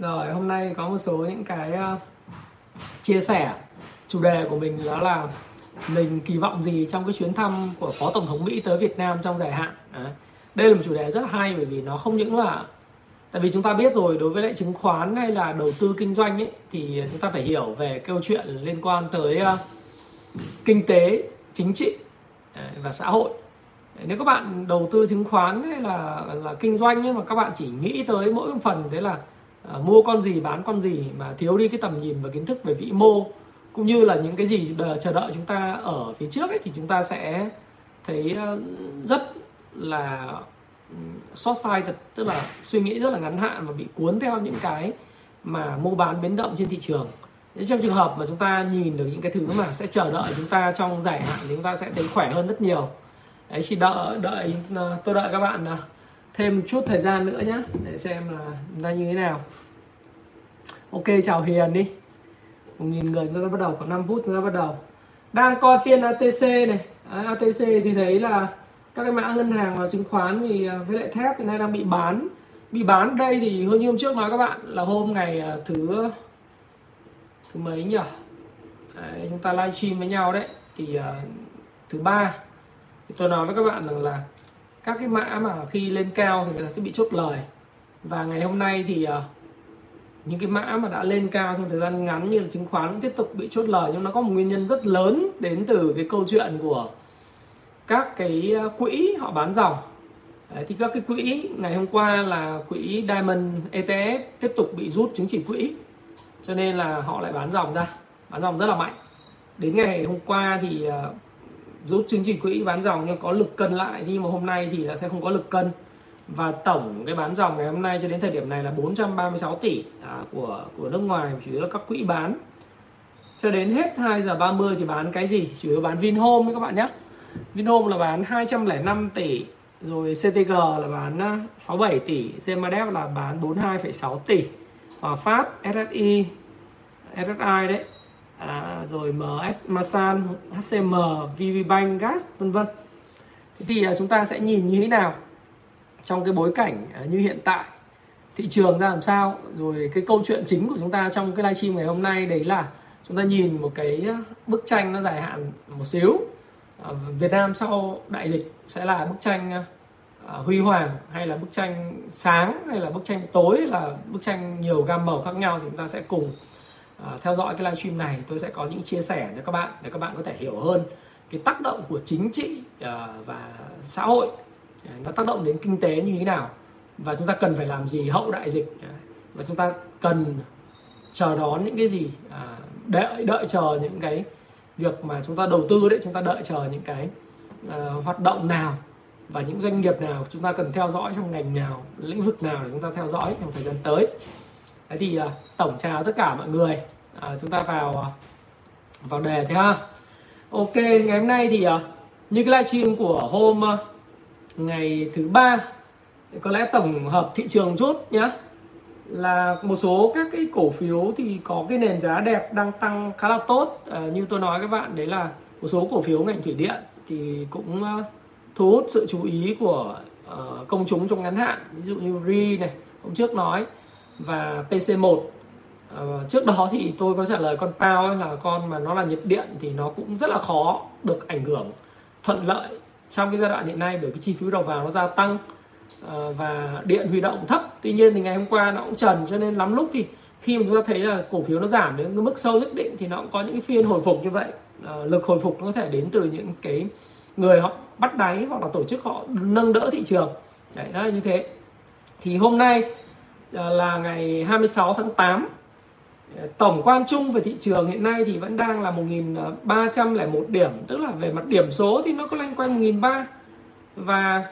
Rồi hôm nay có một số những cái ờ, chia sẻ. Chủ đề của mình đó là mình kỳ vọng gì trong cái chuyến thăm của phó tổng thống Mỹ tới Việt Nam trong dài hạn. À, đây là một chủ đề rất hay bởi vì nó không những là tại vì chúng ta biết rồi đối với lại chứng khoán hay là đầu tư kinh doanh ấy thì chúng ta phải hiểu về câu chuyện liên quan tới uh, kinh tế chính trị và xã hội. Nếu các bạn đầu tư chứng khoán hay là là kinh doanh ấy mà các bạn chỉ nghĩ tới mỗi phần thế là Ờ, mua con gì, bán con gì mà thiếu đi cái tầm nhìn và kiến thức về vĩ mô, cũng như là những cái gì chờ đợi chúng ta ở phía trước ấy, thì chúng ta sẽ thấy ờ, rất là ừ, short sighted tức là suy nghĩ rất là ngắn hạn và bị cuốn theo những cái mà mua bán biến động trên thị trường. Nếu trong trường hợp mà chúng ta nhìn được những cái thứ mà sẽ chờ đợi chúng ta trong dài hạn thì chúng ta sẽ thấy khỏe hơn rất nhiều. Đấy chỉ đợi đợi ờ, tôi đợi các bạn thêm một chút thời gian nữa nhé để xem là ra như thế nào ok chào hiền đi. Một nghìn người chúng ta bắt đầu khoảng 5 phút chúng ta bắt đầu. Đang coi phiên ATC này. À, ATC thì thấy là các cái mã ngân hàng và chứng khoán thì à, với lại thép hiện nay đang bị bán. Bị bán đây thì hơn như hôm trước nói các bạn là hôm ngày à, thứ thứ mấy nhỉ? Đấy, chúng ta livestream với nhau đấy. Thì uh, thứ ba. Thì tôi nói với các bạn rằng là các cái mã mà khi lên cao thì người ta sẽ bị chốt lời. Và ngày hôm nay thì uh, những cái mã mà đã lên cao trong thời gian ngắn như là chứng khoán cũng tiếp tục bị chốt lời nhưng nó có một nguyên nhân rất lớn đến từ cái câu chuyện của các cái ờ, quỹ họ bán dòng. Đấy, thì các cái quỹ ngày hôm qua là quỹ Diamond ETF tiếp tục bị rút chứng chỉ quỹ cho nên là họ lại bán dòng ra bán dòng rất là mạnh. Đến ngày hôm qua thì ờ, rút chứng chỉ quỹ bán dòng nhưng có lực cân lại nhưng mà hôm nay thì là sẽ không có lực cân và tổng cái bán dòng ngày hôm nay cho đến thời điểm này là 436 tỷ à, của của nước ngoài chủ yếu là các quỹ bán. Cho đến hết 2 giờ 30 thì bán cái gì? Chủ yếu bán Vinhome các bạn nhé. Vinhome là bán 205 tỷ rồi CTG là bán à, 67 tỷ Gemadep là bán 42,6 tỷ Hòa Phát SSI SSI đấy. À, rồi MS Masan HCM VPBank Gas vân vân. Thì à, chúng ta sẽ nhìn như thế nào? Trong cái bối cảnh à, như hiện tại. Thị trường ra làm sao? Rồi cái câu chuyện chính của chúng ta trong cái livestream ngày hôm nay đấy là chúng ta nhìn một cái à, bức tranh nó dài hạn một xíu. À, Việt Nam sau đại dịch sẽ là bức tranh huy hoàng hay là bức tranh sáng hay là bức tranh tối hay là bức tranh nhiều gam màu khác nhau thì chúng ta sẽ cùng theo dõi cái livestream này. Tôi sẽ có những chia sẻ cho các bạn để các bạn có thể hiểu hơn cái tác động của chính trị và xã hội nó tác động đến kinh tế như thế nào? Và chúng ta cần phải làm gì hậu đại dịch? Và chúng ta cần chờ đón những cái gì? À, đợi đợi chờ những cái việc mà chúng ta đầu tư đấy chúng ta đợi chờ những cái uh, hoạt động nào và những doanh nghiệp nào chúng ta cần theo dõi trong ngành nào lĩnh vực nào để chúng ta theo dõi trong thời gian tới. Thế thì uh, tổng chào tất cả mọi người uh, chúng ta vào uh, vào đề thế ha. Ok ngày hôm nay thì uh, như cái livestream của hôm uh, ngày thứ ba có lẽ tổng hợp thị trường chút nhé là một số các cái cổ phiếu thì có cái nền giá đẹp đang tăng khá là tốt. À, như tôi nói các bạn đấy là một số cổ phiếu ngành thủy điện thì cũng uh, thu hút sự chú ý của uh, công chúng trong ngắn hạn. Ví dụ như RI này hôm trước nói và PC1 uh, à, trước đó thì tôi có trả lời con Pao là con mà nó là nhiệt điện thì nó cũng rất là khó được ảnh hưởng thuận lợi trong cái giai đoạn hiện nay, bởi cái chi phí đầu vào nó gia tăng ờ, và điện huy động thấp. Tuy nhiên thì ngày hôm qua nó cũng trần, cho nên lắm lúc thì khi mà chúng ta thấy là cổ phiếu nó giảm đến cái mức sâu nhất định thì nó cũng có những cái phiên hồi phục như vậy. Ờ, lực hồi phục nó có thể đến từ những cái người họ bắt đáy hoặc là tổ chức họ nâng đỡ thị trường. Đấy, đó là như thế. Thì hôm nay ờ, là ngày 26 tháng 8 tổng quan chung về thị trường hiện nay thì vẫn đang là 1.301 điểm tức là về mặt điểm số thì nó có loanh quanh 1.300 và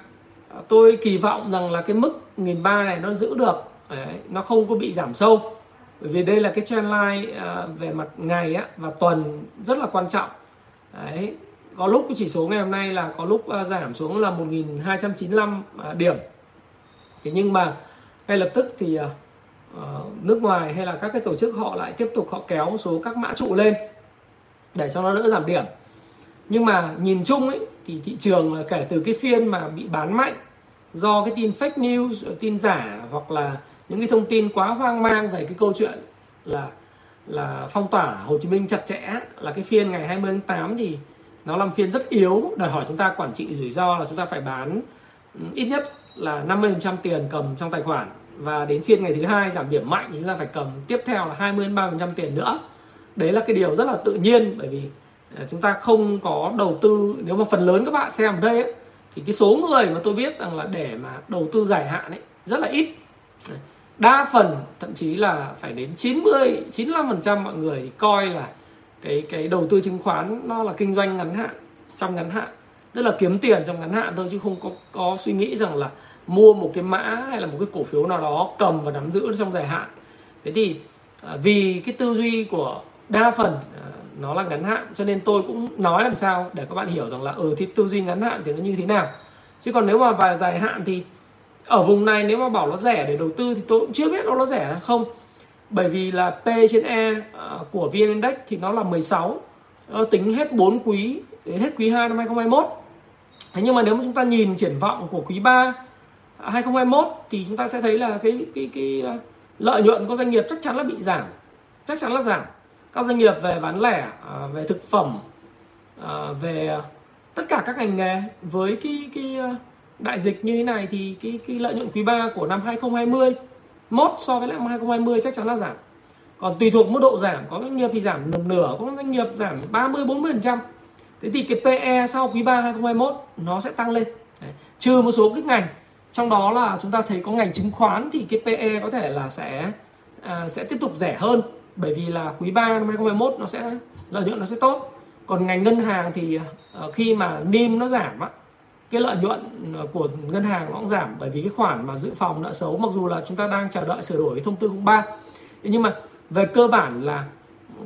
tôi kỳ vọng rằng là cái mức 1.300 này nó giữ được Đấy, nó không có bị giảm sâu. Bởi vì đây là cái trend line à, về mặt ngày á, và tuần rất là quan trọng. Đấy, có lúc cái chỉ số ngày hôm nay là có lúc à, giảm xuống là 1295 à, điểm. Thế nhưng mà ngay lập tức thì à, Ờ, nước ngoài hay là các cái tổ chức họ lại tiếp tục họ kéo số các mã trụ lên để cho nó đỡ giảm điểm. Nhưng mà nhìn chung ấy, thì thị trường là kể từ cái phiên mà bị bán mạnh do cái tin fake news tin giả hoặc là những cái thông tin quá hoang mang về cái câu chuyện là là phong tỏa Hồ Chí Minh chặt chẽ là cái phiên ngày 20 tháng 8 thì nó làm phiên rất yếu, đòi hỏi chúng ta quản trị rủi ro là chúng ta phải bán ừ, ít nhất là 50% tiền cầm trong tài khoản và đến phiên ngày thứ hai giảm điểm mạnh thì chúng ta phải cầm tiếp theo là 20 30% tiền nữa. Đấy là cái điều rất là tự nhiên bởi vì à, chúng ta không có đầu tư nếu mà phần lớn các bạn xem ở đây ấy, thì cái số người mà tôi biết rằng là để mà đầu tư dài hạn ấy rất là ít đa phần thậm chí là phải đến 90 95% mọi người thì coi là cái cái đầu tư chứng khoán nó là kinh doanh ngắn hạn trong ngắn hạn tức là kiếm tiền trong ngắn hạn thôi chứ không có có suy nghĩ rằng là mua một cái mã hay là một cái cổ phiếu nào đó cầm và nắm giữ trong dài hạn. Thế thì à, vì cái tư duy của đa phần à, nó là ngắn hạn cho nên tôi cũng nói làm sao để các bạn hiểu rằng là ở ừ, thì tư duy ngắn hạn thì nó như thế nào. Chứ còn nếu mà và dài hạn thì ở vùng này nếu mà bảo nó rẻ để đầu tư thì tôi cũng chưa biết nó nó rẻ hay không. Bởi vì là P trên E à, của VN Index thì nó là 16 nó tính hết 4 quý đến hết quý 2 năm 2021 thế nhưng mà nếu mà chúng ta nhìn triển vọng của quý 3 2021 thì chúng ta sẽ thấy là cái cái cái ờ, lợi nhuận của doanh nghiệp chắc chắn là bị giảm. Chắc chắn là giảm. Các doanh nghiệp về bán lẻ ờ, về thực phẩm ờ, về tất cả các ngành nghề với cái cái đại dịch như thế này thì cái cái lợi nhuận quý 3 của năm 2020 mốt so với năm 2020 chắc chắn là giảm. Còn tùy thuộc mức độ giảm, có doanh nghiệp thì giảm nửa nửa, có doanh nghiệp giảm 30 40 phần trăm. Thế thì cái PE sau quý 3 2021 nó sẽ tăng lên. Đấy. trừ một số cái ngành trong đó là chúng ta thấy có ngành chứng khoán thì cái PE có thể là sẽ à, sẽ tiếp tục rẻ hơn. Bởi vì là quý 3 năm 2021 nó sẽ lợi nhuận nó sẽ tốt. Còn ngành ngân hàng thì à, khi mà NIM nó giảm á, cái lợi nhuận ờ, của ngân hàng nó cũng giảm bởi vì cái khoản mà dự phòng nợ xấu mặc dù là chúng ta đang chờ đợi sửa đổi cái thông tư 03 nhưng mà về cơ bản là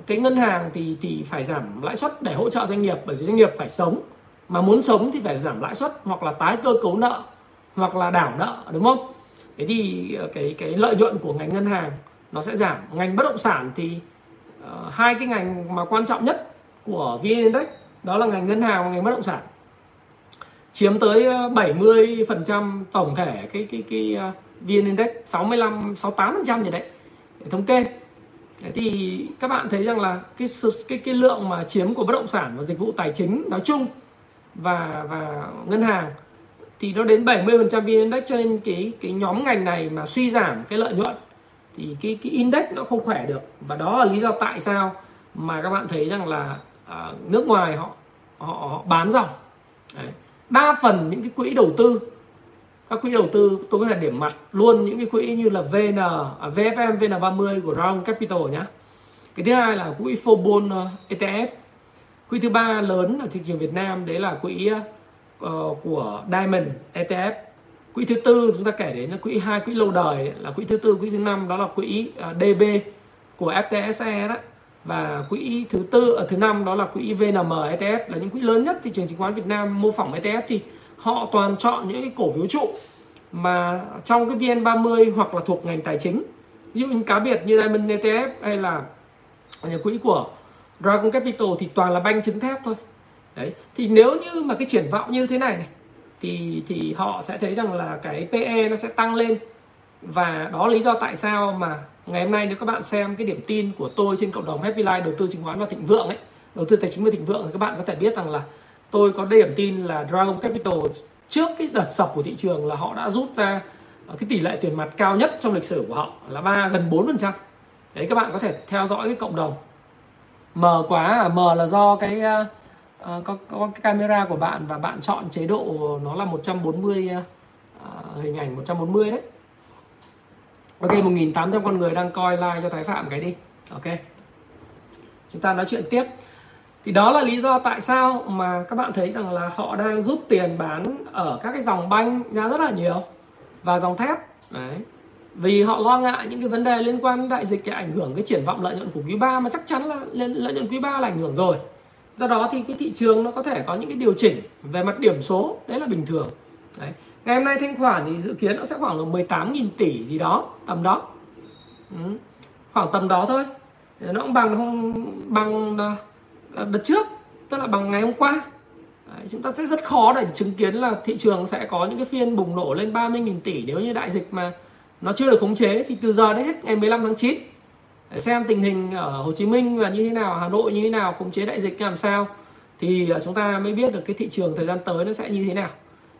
cái ngân hàng thì thì phải giảm lãi suất để hỗ trợ doanh nghiệp bởi vì doanh nghiệp phải sống. Mà muốn sống thì phải giảm lãi suất hoặc là tái cơ cấu nợ hoặc là đảo nợ đúng không? Thế thì ờ, cái cái lợi nhuận của ngành ngân hàng nó sẽ giảm. Ngành bất động sản thì uh, hai cái ngành mà quan trọng nhất của VN Index đó là ngành ngân hàng và ngành bất động sản. Chiếm tới ờ, 70% tổng thể cái cái cái uh, VN Index 65 68% gì đấy để thống kê. Thì các bạn thấy rằng là cái cái cái lượng mà chiếm của bất động sản và dịch vụ tài chính nói chung và và ngân hàng thì nó đến 70% VN Index cho nên cái cái nhóm ngành này mà suy giảm cái lợi nhuận thì cái cái index nó không khỏe được. Và đó là lý do tại sao mà các bạn thấy rằng là à, nước ngoài họ họ, họ bán dòng. Đấy. Đa phần những cái quỹ đầu tư các quỹ đầu tư tôi có thể điểm mặt luôn những cái quỹ như là VN à, VFM VN30 của Round Capital nhá. Cái thứ hai là quỹ Fobon ờ, ETF quỹ thứ ba lớn ở thị trường Việt Nam đấy là quỹ ờ, uh, của Diamond ETF quỹ thứ tư chúng ta kể đến là quỹ hai quỹ lâu đời là quỹ thứ tư quỹ thứ năm đó là quỹ ờ, uh, DB của FTSE đó. Và quỹ thứ tư ở thứ năm đó là quỹ VNM ETF là những quỹ lớn nhất thị trường chứng khoán Việt Nam mô phỏng ETF thì họ toàn chọn những cái cổ phiếu trụ mà trong cái VN30 hoặc là thuộc ngành tài chính. Ví dụ như cá biệt như Diamond ETF hay là những quỹ của Dragon Capital thì toàn là banh trứng thép thôi đấy, thì nếu như mà cái triển vọng như thế này này, thì thì họ sẽ thấy rằng là cái PE nó sẽ tăng lên. Và đó lý do tại sao mà ngày hôm nay nếu các bạn xem cái điểm tin của tôi trên cộng đồng Happy Life đầu tư chứng khoán và thịnh vượng ấy, đầu tư tài chính và thịnh vượng, thì các bạn có thể biết rằng là tôi có điểm tin là Dragon Capital trước cái đợt sập của thị trường là họ đã rút ra ờ, cái tỷ lệ tiền mặt cao nhất trong lịch sử của họ là ba, gần 4 phần trăm. Đấy, các bạn có thể theo dõi cái cộng đồng. Mờ quá à mờ là do cái ờ, uh, có, có cái camera của bạn và bạn chọn chế độ nó là 140 uh, hình ảnh 140 đấy. Ok 1.800 con người đang coi like cho Thái Phạm cái đi. Ok. Chúng ta nói chuyện tiếp. Thì đó là lý do tại sao mà các bạn thấy rằng là họ đang rút tiền bán ở các cái dòng banh ra rất là nhiều Và dòng thép. Đấy. Vì họ lo ngại những cái vấn đề liên quan đến đại dịch để ảnh hưởng cái triển vọng lợi nhuận của quý 3 mà chắc chắn là lợi nhuận quý 3 là ảnh hưởng rồi do đó thì cái thị trường nó có thể có những cái điều chỉnh về mặt điểm số đấy là bình thường. Đấy. ngày hôm nay thanh khoản thì dự kiến nó sẽ khoảng là 18.000 tỷ gì đó tầm đó. Ừ. khoảng tầm đó thôi. Nó cũng bằng không bằng à, đợt trước tức là bằng ngày hôm qua. Đấy, chúng ta sẽ rất khó để chứng kiến là thị trường sẽ có những cái phiên bùng nổ lên 30.000 tỷ. Nếu như đại dịch mà nó chưa được khống chế thì từ giờ đến hết ngày 15 tháng 9 xem tình hình ở Hồ Chí Minh và như thế nào Hà Nội như thế nào khống chế đại dịch làm sao. Thì ờ, chúng ta mới biết được cái thị trường thời gian tới nó sẽ như thế nào.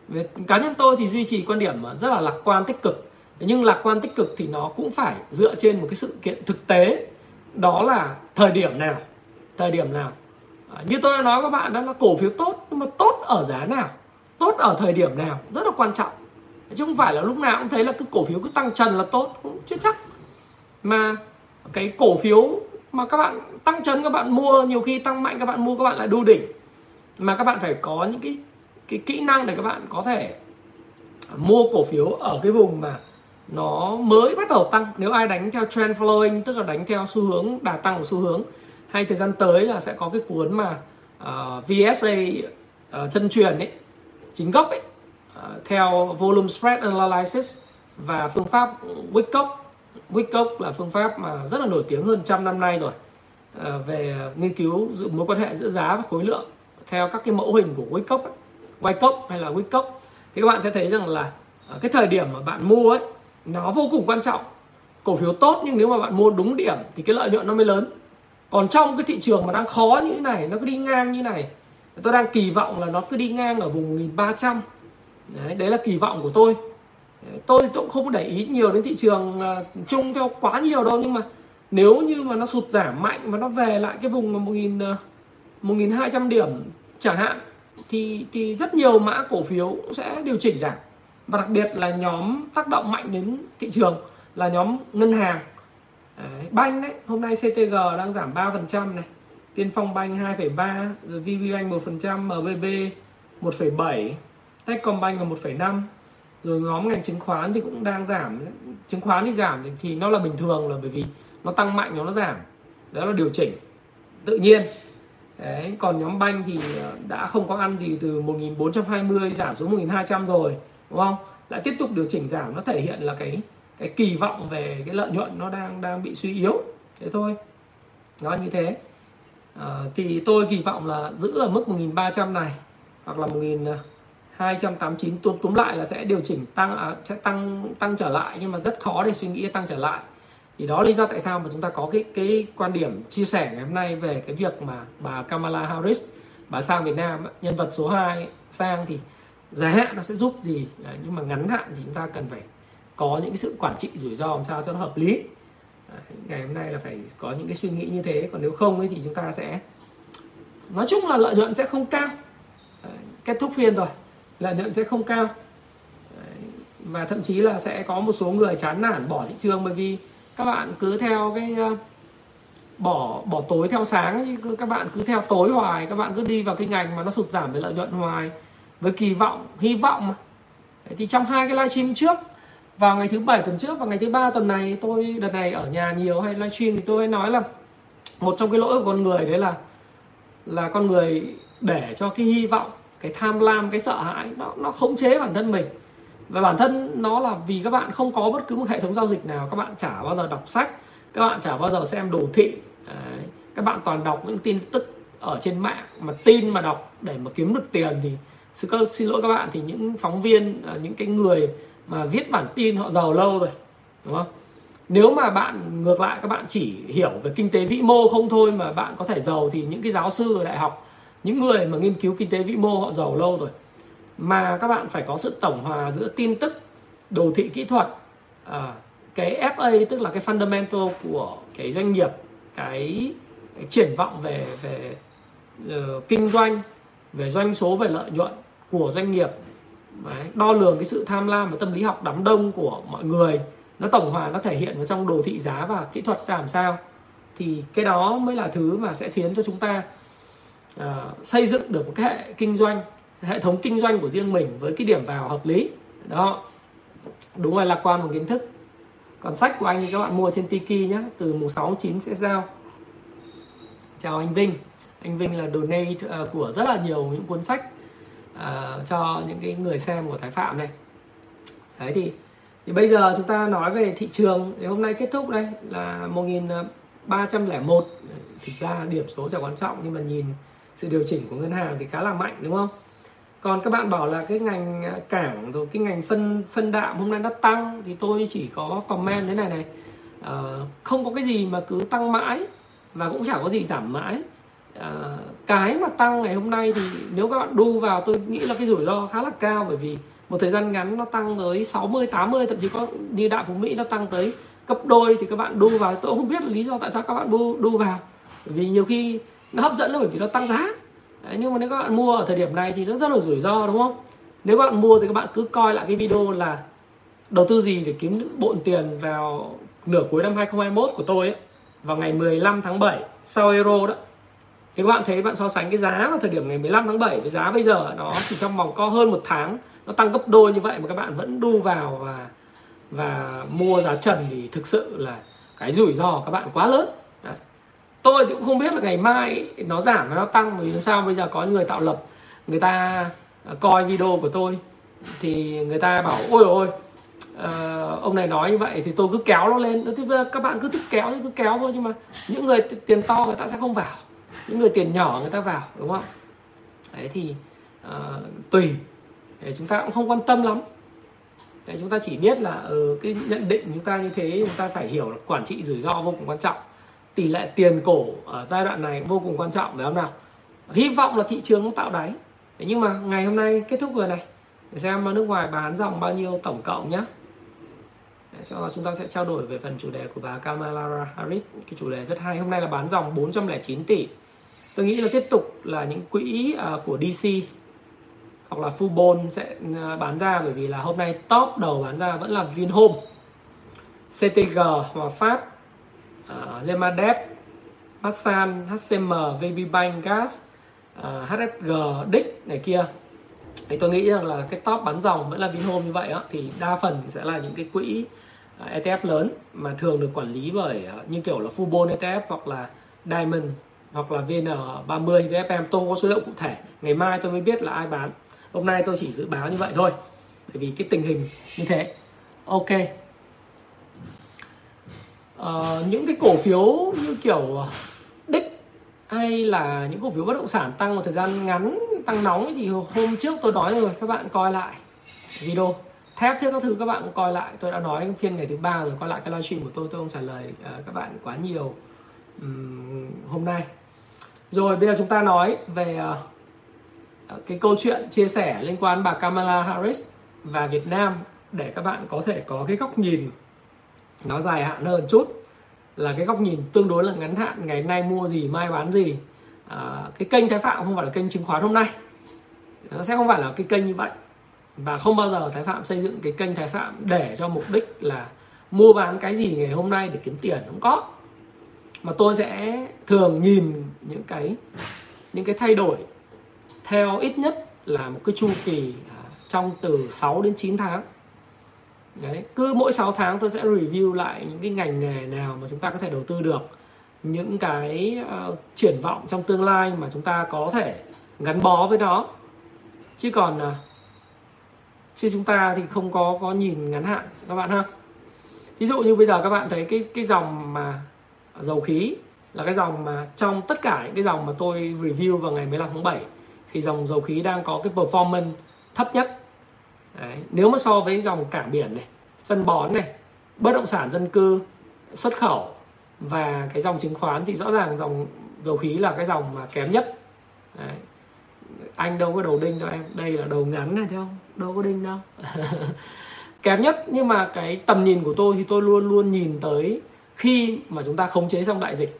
Về cá nhân tôi thì duy trì quan điểm ờ, rất là lạc quan tích cực. Nhưng lạc quan tích cực thì nó cũng phải dựa trên một cái sự kiện thực tế. Đó là thời điểm nào thời điểm nào. À, như tôi đã nói với các bạn đó là cổ phiếu tốt nhưng mà tốt ở giá nào tốt ở thời điểm nào rất là quan trọng. Chứ không phải là lúc nào cũng thấy là cứ cổ phiếu cứ tăng trần là tốt cũng chưa chắc. Mà cái cổ phiếu mà các bạn tăng chấn các bạn mua nhiều khi tăng mạnh các bạn mua các bạn lại đu đỉnh. Mà các bạn phải có những cái cái kỹ năng để các bạn có thể mua cổ phiếu ở cái vùng mà nó mới bắt đầu tăng. Nếu ai đánh theo trend following tức là đánh theo xu hướng đà tăng của xu hướng hay thời gian tới là sẽ có cái cuốn mà ờ, uh, VSA uh, ờ, chân truyền ấy chính gốc ấy uh, theo volume spread analysis và phương pháp Wyckoff Wyckoff là phương pháp mà rất là nổi tiếng hơn trăm năm nay rồi. Ờ, về nghiên cứu mối quan hệ giữa giá và khối lượng theo các cái mẫu hình của Wyckoff Wyckoff hay là Wyckoff thì các bạn sẽ thấy rằng là ờ, cái thời điểm mà bạn mua ấy nó vô cùng quan trọng. Cổ phiếu tốt nhưng nếu mà bạn mua đúng điểm thì cái lợi nhuận nó mới lớn. Còn trong cái thị trường mà đang khó như thế này nó cứ đi ngang như này tôi đang kỳ vọng là nó cứ đi ngang ở vùng 1300 đấy, đấy là kỳ vọng của tôi tôi cũng không để ý nhiều đến thị trường à, chung theo quá nhiều đâu nhưng mà nếu như mà nó sụt giảm mạnh mà nó về lại cái vùng 1000 à, hai 1200 điểm chẳng hạn thì thì rất nhiều mã cổ phiếu sẽ điều chỉnh giảm. Và đặc biệt là nhóm tác động mạnh đến thị trường là nhóm ngân hàng. Đấy, banh đấy hôm nay CTG đang giảm 3% này Tiên Phong Banh 2,3 rồi VPBank 1% MBB 1,7 Techcombank là 1,5 rồi nhóm ngành chứng khoán thì cũng đang giảm. Chứng khoán thì giảm thì nó là bình thường là bởi vì nó tăng mạnh nó giảm. Đó là điều chỉnh. Tự nhiên. Đấy, còn nhóm banh thì ờ, đã không có ăn gì từ 1420 giảm xuống 1200 rồi đúng không? Lại tiếp tục điều chỉnh giảm nó thể hiện là cái cái kỳ vọng về cái lợi nhuận nó đang đang bị suy yếu. Thế thôi. Nó như thế. À, thì tôi kỳ vọng là giữ ở mức 1300 này hoặc là 289 túm túm lại là sẽ điều chỉnh tăng à, sẽ tăng tăng trở lại nhưng mà rất khó để suy nghĩ tăng trở lại. Thì đó lý do tại sao mà chúng ta có cái cái quan điểm chia sẻ ngày hôm nay về cái việc mà bà Kamala Harris bà sang Việt Nam nhân vật số 2 sang thì dài hạn nó sẽ giúp gì? Đấy, nhưng mà ngắn hạn thì chúng ta cần phải có những cái sự quản trị rủi ro làm sao cho nó hợp lý. Đấy, ngày hôm nay là phải có những cái suy nghĩ như thế còn nếu không ấy thì chúng ta sẽ nói chung là lợi nhuận sẽ không cao. Đấy, kết thúc phiên rồi lợi nhuận sẽ không cao. Đấy, và thậm chí là sẽ có một số người chán nản bỏ thị trường bởi vì các bạn cứ theo cái ờ, bỏ bỏ tối theo sáng các bạn cứ theo tối hoài các bạn cứ đi vào cái ngành mà nó sụt giảm về lợi nhuận hoài với kỳ vọng hy vọng mà. Đấy, thì trong hai cái livestream trước vào ngày thứ bảy tuần trước và ngày thứ ba tuần này tôi đợt này ở nhà nhiều hay livestream thì tôi nói là một trong cái lỗi của con người đấy là là con người để cho cái hy vọng cái tham lam cái sợ hãi nó nó khống chế bản thân mình và bản thân nó là vì các bạn không có bất cứ một hệ thống giao dịch nào các bạn chả bao giờ đọc sách các bạn chả bao giờ xem đồ thị đấy. các bạn toàn đọc những tin tức ở trên mạng mà tin mà đọc để mà kiếm được tiền thì xin, lỗi các bạn thì những phóng viên ờ, những cái người mà viết bản tin họ giàu lâu rồi đúng không nếu mà bạn ngược lại các bạn chỉ hiểu về kinh tế vĩ mô không thôi mà bạn có thể giàu thì những cái giáo sư ở đại học những người mà nghiên cứu kinh tế vĩ mô họ giàu lâu rồi mà các bạn phải có sự tổng hòa giữa tin tức đồ thị kỹ thuật à, cái FA tức là cái fundamental của cái doanh nghiệp cái, cái triển vọng về về uh, kinh doanh về doanh số về lợi nhuận của doanh nghiệp. Đấy, đo lường cái sự tham lam và tâm lý học đám đông của mọi người nó tổng hòa nó thể hiện vào trong đồ thị giá và kỹ thuật ra làm sao. Thì cái đó mới là thứ mà sẽ khiến cho chúng ta uh, xây dựng được một cái hệ kinh doanh hệ thống kinh doanh của riêng mình với cái điểm vào hợp lý. Đó. Đúng là lạc quan một kiến thức. Còn sách của anh thì các bạn mua trên Tiki nhé từ mùng 6 9 sẽ giao. Chào anh Vinh. Anh Vinh là donate uh, của rất là nhiều những cuốn sách uh, cho những cái người xem của Thái Phạm này. Đấy thì thì bây giờ chúng ta nói về thị trường. Thì hôm nay kết thúc đây là 1301 thực ra điểm số chẳng quan trọng nhưng mà nhìn sự điều chỉnh của ngân hàng thì khá là mạnh đúng không? Còn các bạn bảo là cái ngành à, cảng rồi cái ngành phân phân đạm hôm nay nó tăng thì tôi chỉ có comment thế này này. À, không có cái gì mà cứ tăng mãi và cũng chẳng có gì giảm mãi. À, cái mà tăng ngày hôm nay thì nếu các bạn đu vào tôi nghĩ là cái rủi ro khá là cao bởi vì một thời gian ngắn nó tăng tới 60 80 thậm chí có như đạm phú Mỹ nó tăng tới cấp đôi thì các bạn đu vào. Tôi không biết là lý do tại sao các bạn đu đu vào. Bởi vì nhiều khi nó hấp dẫn là bởi vì nó tăng giá. Đấy, nhưng mà nếu các bạn mua ở thời điểm này thì nó rất là rủi ro đúng không? Nếu các bạn mua thì các bạn cứ coi lại cái video là đầu tư gì để kiếm bộn tiền vào nửa cuối năm 2021 của tôi ấy, vào ngày 15 tháng 7 sau Euro đó. Thì các bạn thấy bạn so sánh cái giá vào thời điểm ngày 15 tháng 7 với giá bây giờ nó chỉ trong vòng có hơn một tháng nó tăng gấp đôi như vậy mà các bạn vẫn đu vào và và mua giá trần thì thực sự là cái rủi ro các bạn quá lớn tôi thì cũng không biết là ngày mai nó giảm hay nó tăng vì sao? Bây giờ có người tạo lập người ta à, coi video của tôi thì người ta bảo ôi ôi uh, ông này nói như vậy thì tôi cứ kéo nó lên. Thì các bạn cứ thích kéo thì cứ kéo thôi nhưng mà những người tiền to người ta sẽ không vào những người tiền nhỏ người ta vào đúng không? Đấy thì uh, tùy. Để chúng ta cũng không quan tâm lắm. Để chúng ta chỉ biết là ừ, cái nhận định chúng ta như thế chúng ta phải hiểu là quản trị rủi ro vô cùng quan trọng tỷ lệ tiền cổ ở giai đoạn này vô cùng quan trọng, phải không nào? Hy vọng là thị trường tạo đáy. Thế nhưng mà ngày hôm nay kết thúc rồi này. Để xem nước ngoài bán dòng bao nhiêu tổng cộng nhé sau đó chúng ta sẽ trao đổi về phần chủ đề của bà Kamala Harris. Cái chủ đề rất hay, hôm nay là bán dòng 409 tỷ. Tôi nghĩ là tiếp tục là những quỹ à, của DC hoặc là Fubon sẽ à, bán ra, bởi vì là hôm nay top đầu bán ra vẫn là Vinhome CTG Hòa Phát À, uh, Gemadep Masan HCM VB Bank Gas à, uh, HSG Dick này kia. Thì tôi nghĩ rằng là cái top bán dòng vẫn là Vinhome như vậy á thì đa phần sẽ là những cái quỹ à, uh, ETF lớn mà thường được quản lý bởi uh, như kiểu là Fubon ETF hoặc là Diamond hoặc là VN30 VFM tôi không có số liệu cụ thể. Ngày mai tôi mới biết là ai bán. Hôm nay tôi chỉ dự báo như vậy thôi. Bởi vì cái tình hình như thế. Ok uh, những cái cổ phiếu như kiểu ờ, đích hay là những cổ phiếu bất động sản tăng một thời gian ngắn tăng nóng thì hôm trước tôi nói rồi các bạn coi lại video. Thép thiết các thứ các bạn coi lại. Tôi đã nói phiên ngày thứ ba rồi coi lại cái livestream của tôi tôi không trả lời uh, các bạn quá nhiều um, hôm nay. Rồi bây giờ chúng ta nói về uh, cái câu chuyện chia sẻ liên quan bà Kamala Harris và Việt Nam để các bạn có thể có cái góc nhìn nó dài hạn hơn chút. Là cái góc nhìn tương đối là ngắn hạn ngày nay mua gì mai bán gì. À, cái kênh Thái Phạm không phải là kênh chứng khoán hôm nay. Nó sẽ không phải là cái kênh như vậy. Và không bao giờ Thái Phạm xây dựng cái kênh Thái Phạm để cho mục đích là mua bán cái gì ngày hôm nay để kiếm tiền không có. Mà tôi sẽ thường nhìn những cái những cái thay đổi theo ít nhất là một cái chu kỳ à, trong từ 6 đến 9 tháng. Đấy, cứ mỗi 6 tháng tôi sẽ review lại những cái ngành nghề nào mà chúng ta có thể đầu tư được. Những cái uh, triển vọng trong tương lai mà chúng ta có thể gắn bó với nó. Chứ còn uh, chứ chúng ta thì không có có nhìn ngắn hạn các bạn ha. Ví dụ như bây giờ các bạn thấy cái cái dòng mà dầu khí là cái dòng mà trong tất cả những cái dòng mà tôi review vào ngày 15 tháng 7 thì dòng dầu khí đang có cái performance thấp nhất. Đấy. nếu mà so với dòng cảng biển này, phân bón này, bất động sản dân cư, xuất khẩu và cái dòng chứng khoán thì rõ ràng dòng dầu khí là cái dòng mà kém nhất Đấy. anh đâu có đầu đinh đâu em, đây là đầu ngắn này, thấy không đâu có đinh đâu kém nhất, nhưng mà cái tầm nhìn của tôi thì tôi luôn luôn nhìn tới khi mà chúng ta khống chế xong đại dịch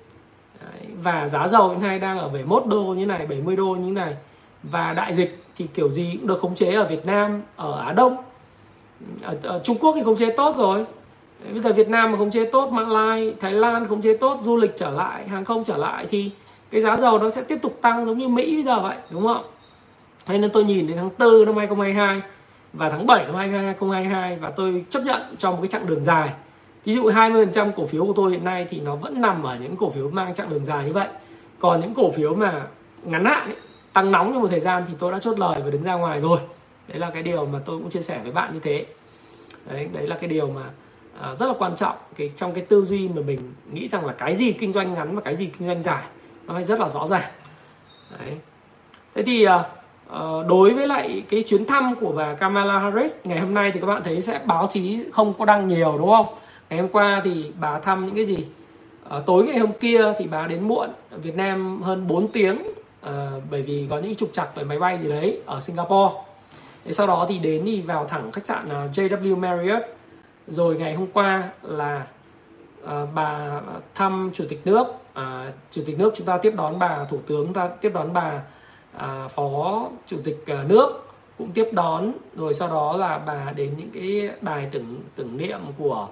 Đấy. và giá dầu hiện nay đang ở 71 đô như này 70 đô như này, và đại dịch thì kiểu gì cũng được khống chế ở Việt Nam ở Á Đông. Ở, ở Trung Quốc thì khống chế tốt rồi. Bây giờ Việt Nam mà khống chế tốt Mã Lai Thái Lan khống chế tốt du lịch trở lại hàng không trở lại thì cái giá dầu nó sẽ tiếp tục tăng giống như Mỹ bây giờ vậy đúng không? Thế nên tôi nhìn đến tháng 4 năm 2022 và tháng 7 năm 2022 và tôi chấp nhận trong một cái chặng đường dài. Ví dụ 20% cổ phiếu của tôi hiện nay thì nó vẫn nằm ở những cổ phiếu mang chặng đường dài như vậy. Còn những cổ phiếu mà ngắn hạn ấy, tăng nóng trong một thời gian thì tôi đã chốt lời và đứng ra ngoài rồi. Đấy là cái điều mà tôi cũng chia sẻ với bạn như thế. Đấy đấy là cái điều mà à, rất là quan trọng. Cái trong cái tư duy mà mình nghĩ rằng là cái gì kinh doanh ngắn và cái gì kinh doanh dài nó phải rất là rõ ràng. Đấy. Thế thì à, à đối với lại cái chuyến thăm của bà Kamala Harris ngày hôm nay thì các bạn thấy sẽ báo chí không có đăng nhiều đúng không? Ngày hôm qua thì bà thăm những cái gì? À, tối ngày hôm kia thì bà đến muộn Việt Nam hơn 4 tiếng à, bởi vì có những trục trặc về máy bay gì đấy ở Singapore. Thế sau đó thì đến thì vào thẳng khách sạn ờ, JW Marriott. Rồi ngày hôm qua là uh, bà thăm chủ tịch nước uh, chủ tịch nước chúng ta tiếp đón bà thủ tướng ta tiếp đón bà uh, phó chủ tịch uh, nước cũng tiếp đón. Rồi sau đó là bà đến những cái đài tưởng tưởng niệm của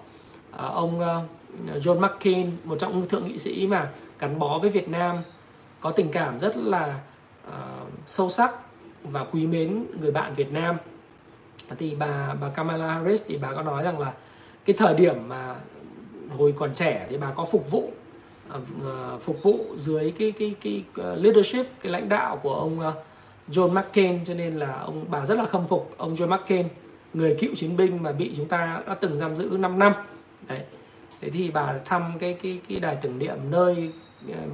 uh, ông uh, John McCain một trong những thượng nghị sĩ mà gắn bó với Việt Nam có tình cảm rất là uh, sâu sắc và quý mến người bạn Việt Nam. Thì bà bà Kamala Harris thì bà có nói rằng là cái thời điểm mà hồi còn trẻ thì bà có phục vụ uh, phục vụ dưới cái cái cái leadership cái lãnh đạo của ông uh, John McCain. Cho nên là ông bà rất là khâm phục ông John McCain người cựu chiến binh mà bị chúng ta đã từng giam giữ 5 năm. Đấy. Thế thì bà thăm cái cái cái đài tưởng niệm nơi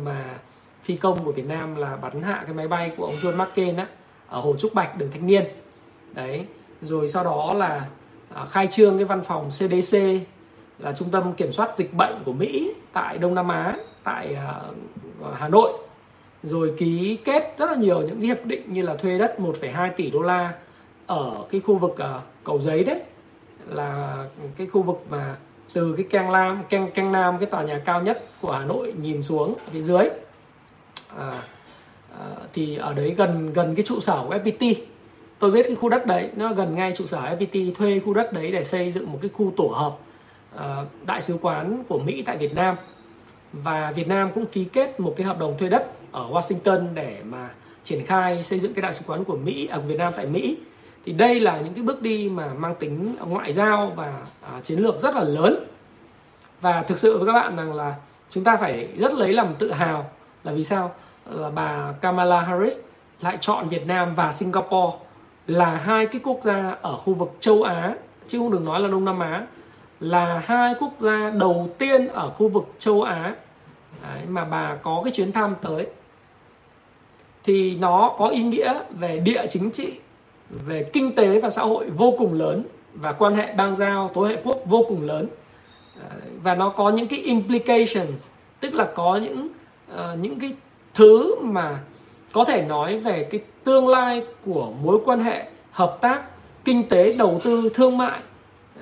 mà phi công của Việt Nam là bắn hạ cái máy bay của ông John McCain á ở Hồ Trúc Bạch đường Thanh Niên. Đấy rồi sau đó là à, khai trương cái văn phòng CDC là trung tâm kiểm soát dịch bệnh của Mỹ tại Đông Nam Á tại à, Hà Nội. Rồi ký kết rất là nhiều những cái hiệp định như là thuê đất 1,2 tỷ đô la ở cái khu vực à, cầu giấy đấy. Là cái khu vực mà từ cái Keng Lam Keng Keng Nam cái tòa nhà cao nhất của Hà Nội nhìn xuống phía dưới à, à, thì ở đấy gần gần cái trụ sở của FPT tôi biết cái khu đất đấy nó gần ngay trụ sở FPT thuê khu đất đấy để xây dựng một cái khu tổ hợp à, đại sứ quán của Mỹ tại Việt Nam. Và Việt Nam cũng ký kết một cái hợp đồng thuê đất ở Washington để mà triển khai xây dựng cái đại sứ quán của Mỹ à, ở Việt Nam tại Mỹ. Thì đây là những cái bước đi mà mang tính ngoại giao và à, chiến lược rất là lớn. Và thực sự với các bạn rằng là chúng ta phải rất lấy làm tự hào là vì sao? Là bà Kamala Harris lại chọn Việt Nam và Singapore là hai cái quốc gia ở khu vực châu Á chứ không được nói là Đông Nam Á là hai quốc gia đầu tiên ở khu vực châu Á. Đấy, mà bà có cái chuyến thăm tới. Thì nó có ý nghĩa về địa chính trị về kinh tế và xã hội vô cùng lớn và quan hệ bang giao tối hệ quốc vô cùng lớn. Và nó có những cái implications tức là có những uh, những cái thứ mà có thể nói về cái tương lai của mối quan hệ hợp tác kinh tế đầu tư thương mại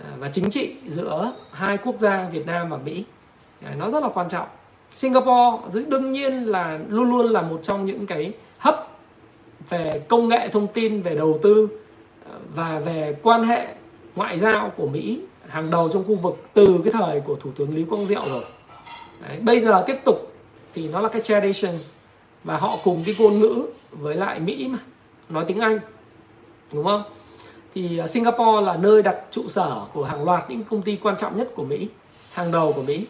ờ, và chính trị giữa hai quốc gia Việt Nam và Mỹ ờ, nó rất là quan trọng. Singapore đương nhiên là luôn luôn là một trong những cái hấp về công nghệ thông tin về đầu tư và về quan hệ ngoại giao của Mỹ hàng đầu trong khu vực từ cái thời của thủ tướng Lý Quang Diệu rồi. Đấy, bây giờ tiếp tục thì nó là cái traditions và họ cùng cái ngôn ngữ với lại Mỹ mà nói tiếng Anh đúng không? Thì à, Singapore là nơi đặt trụ sở của hàng loạt những công ty quan trọng nhất của Mỹ hàng đầu của Mỹ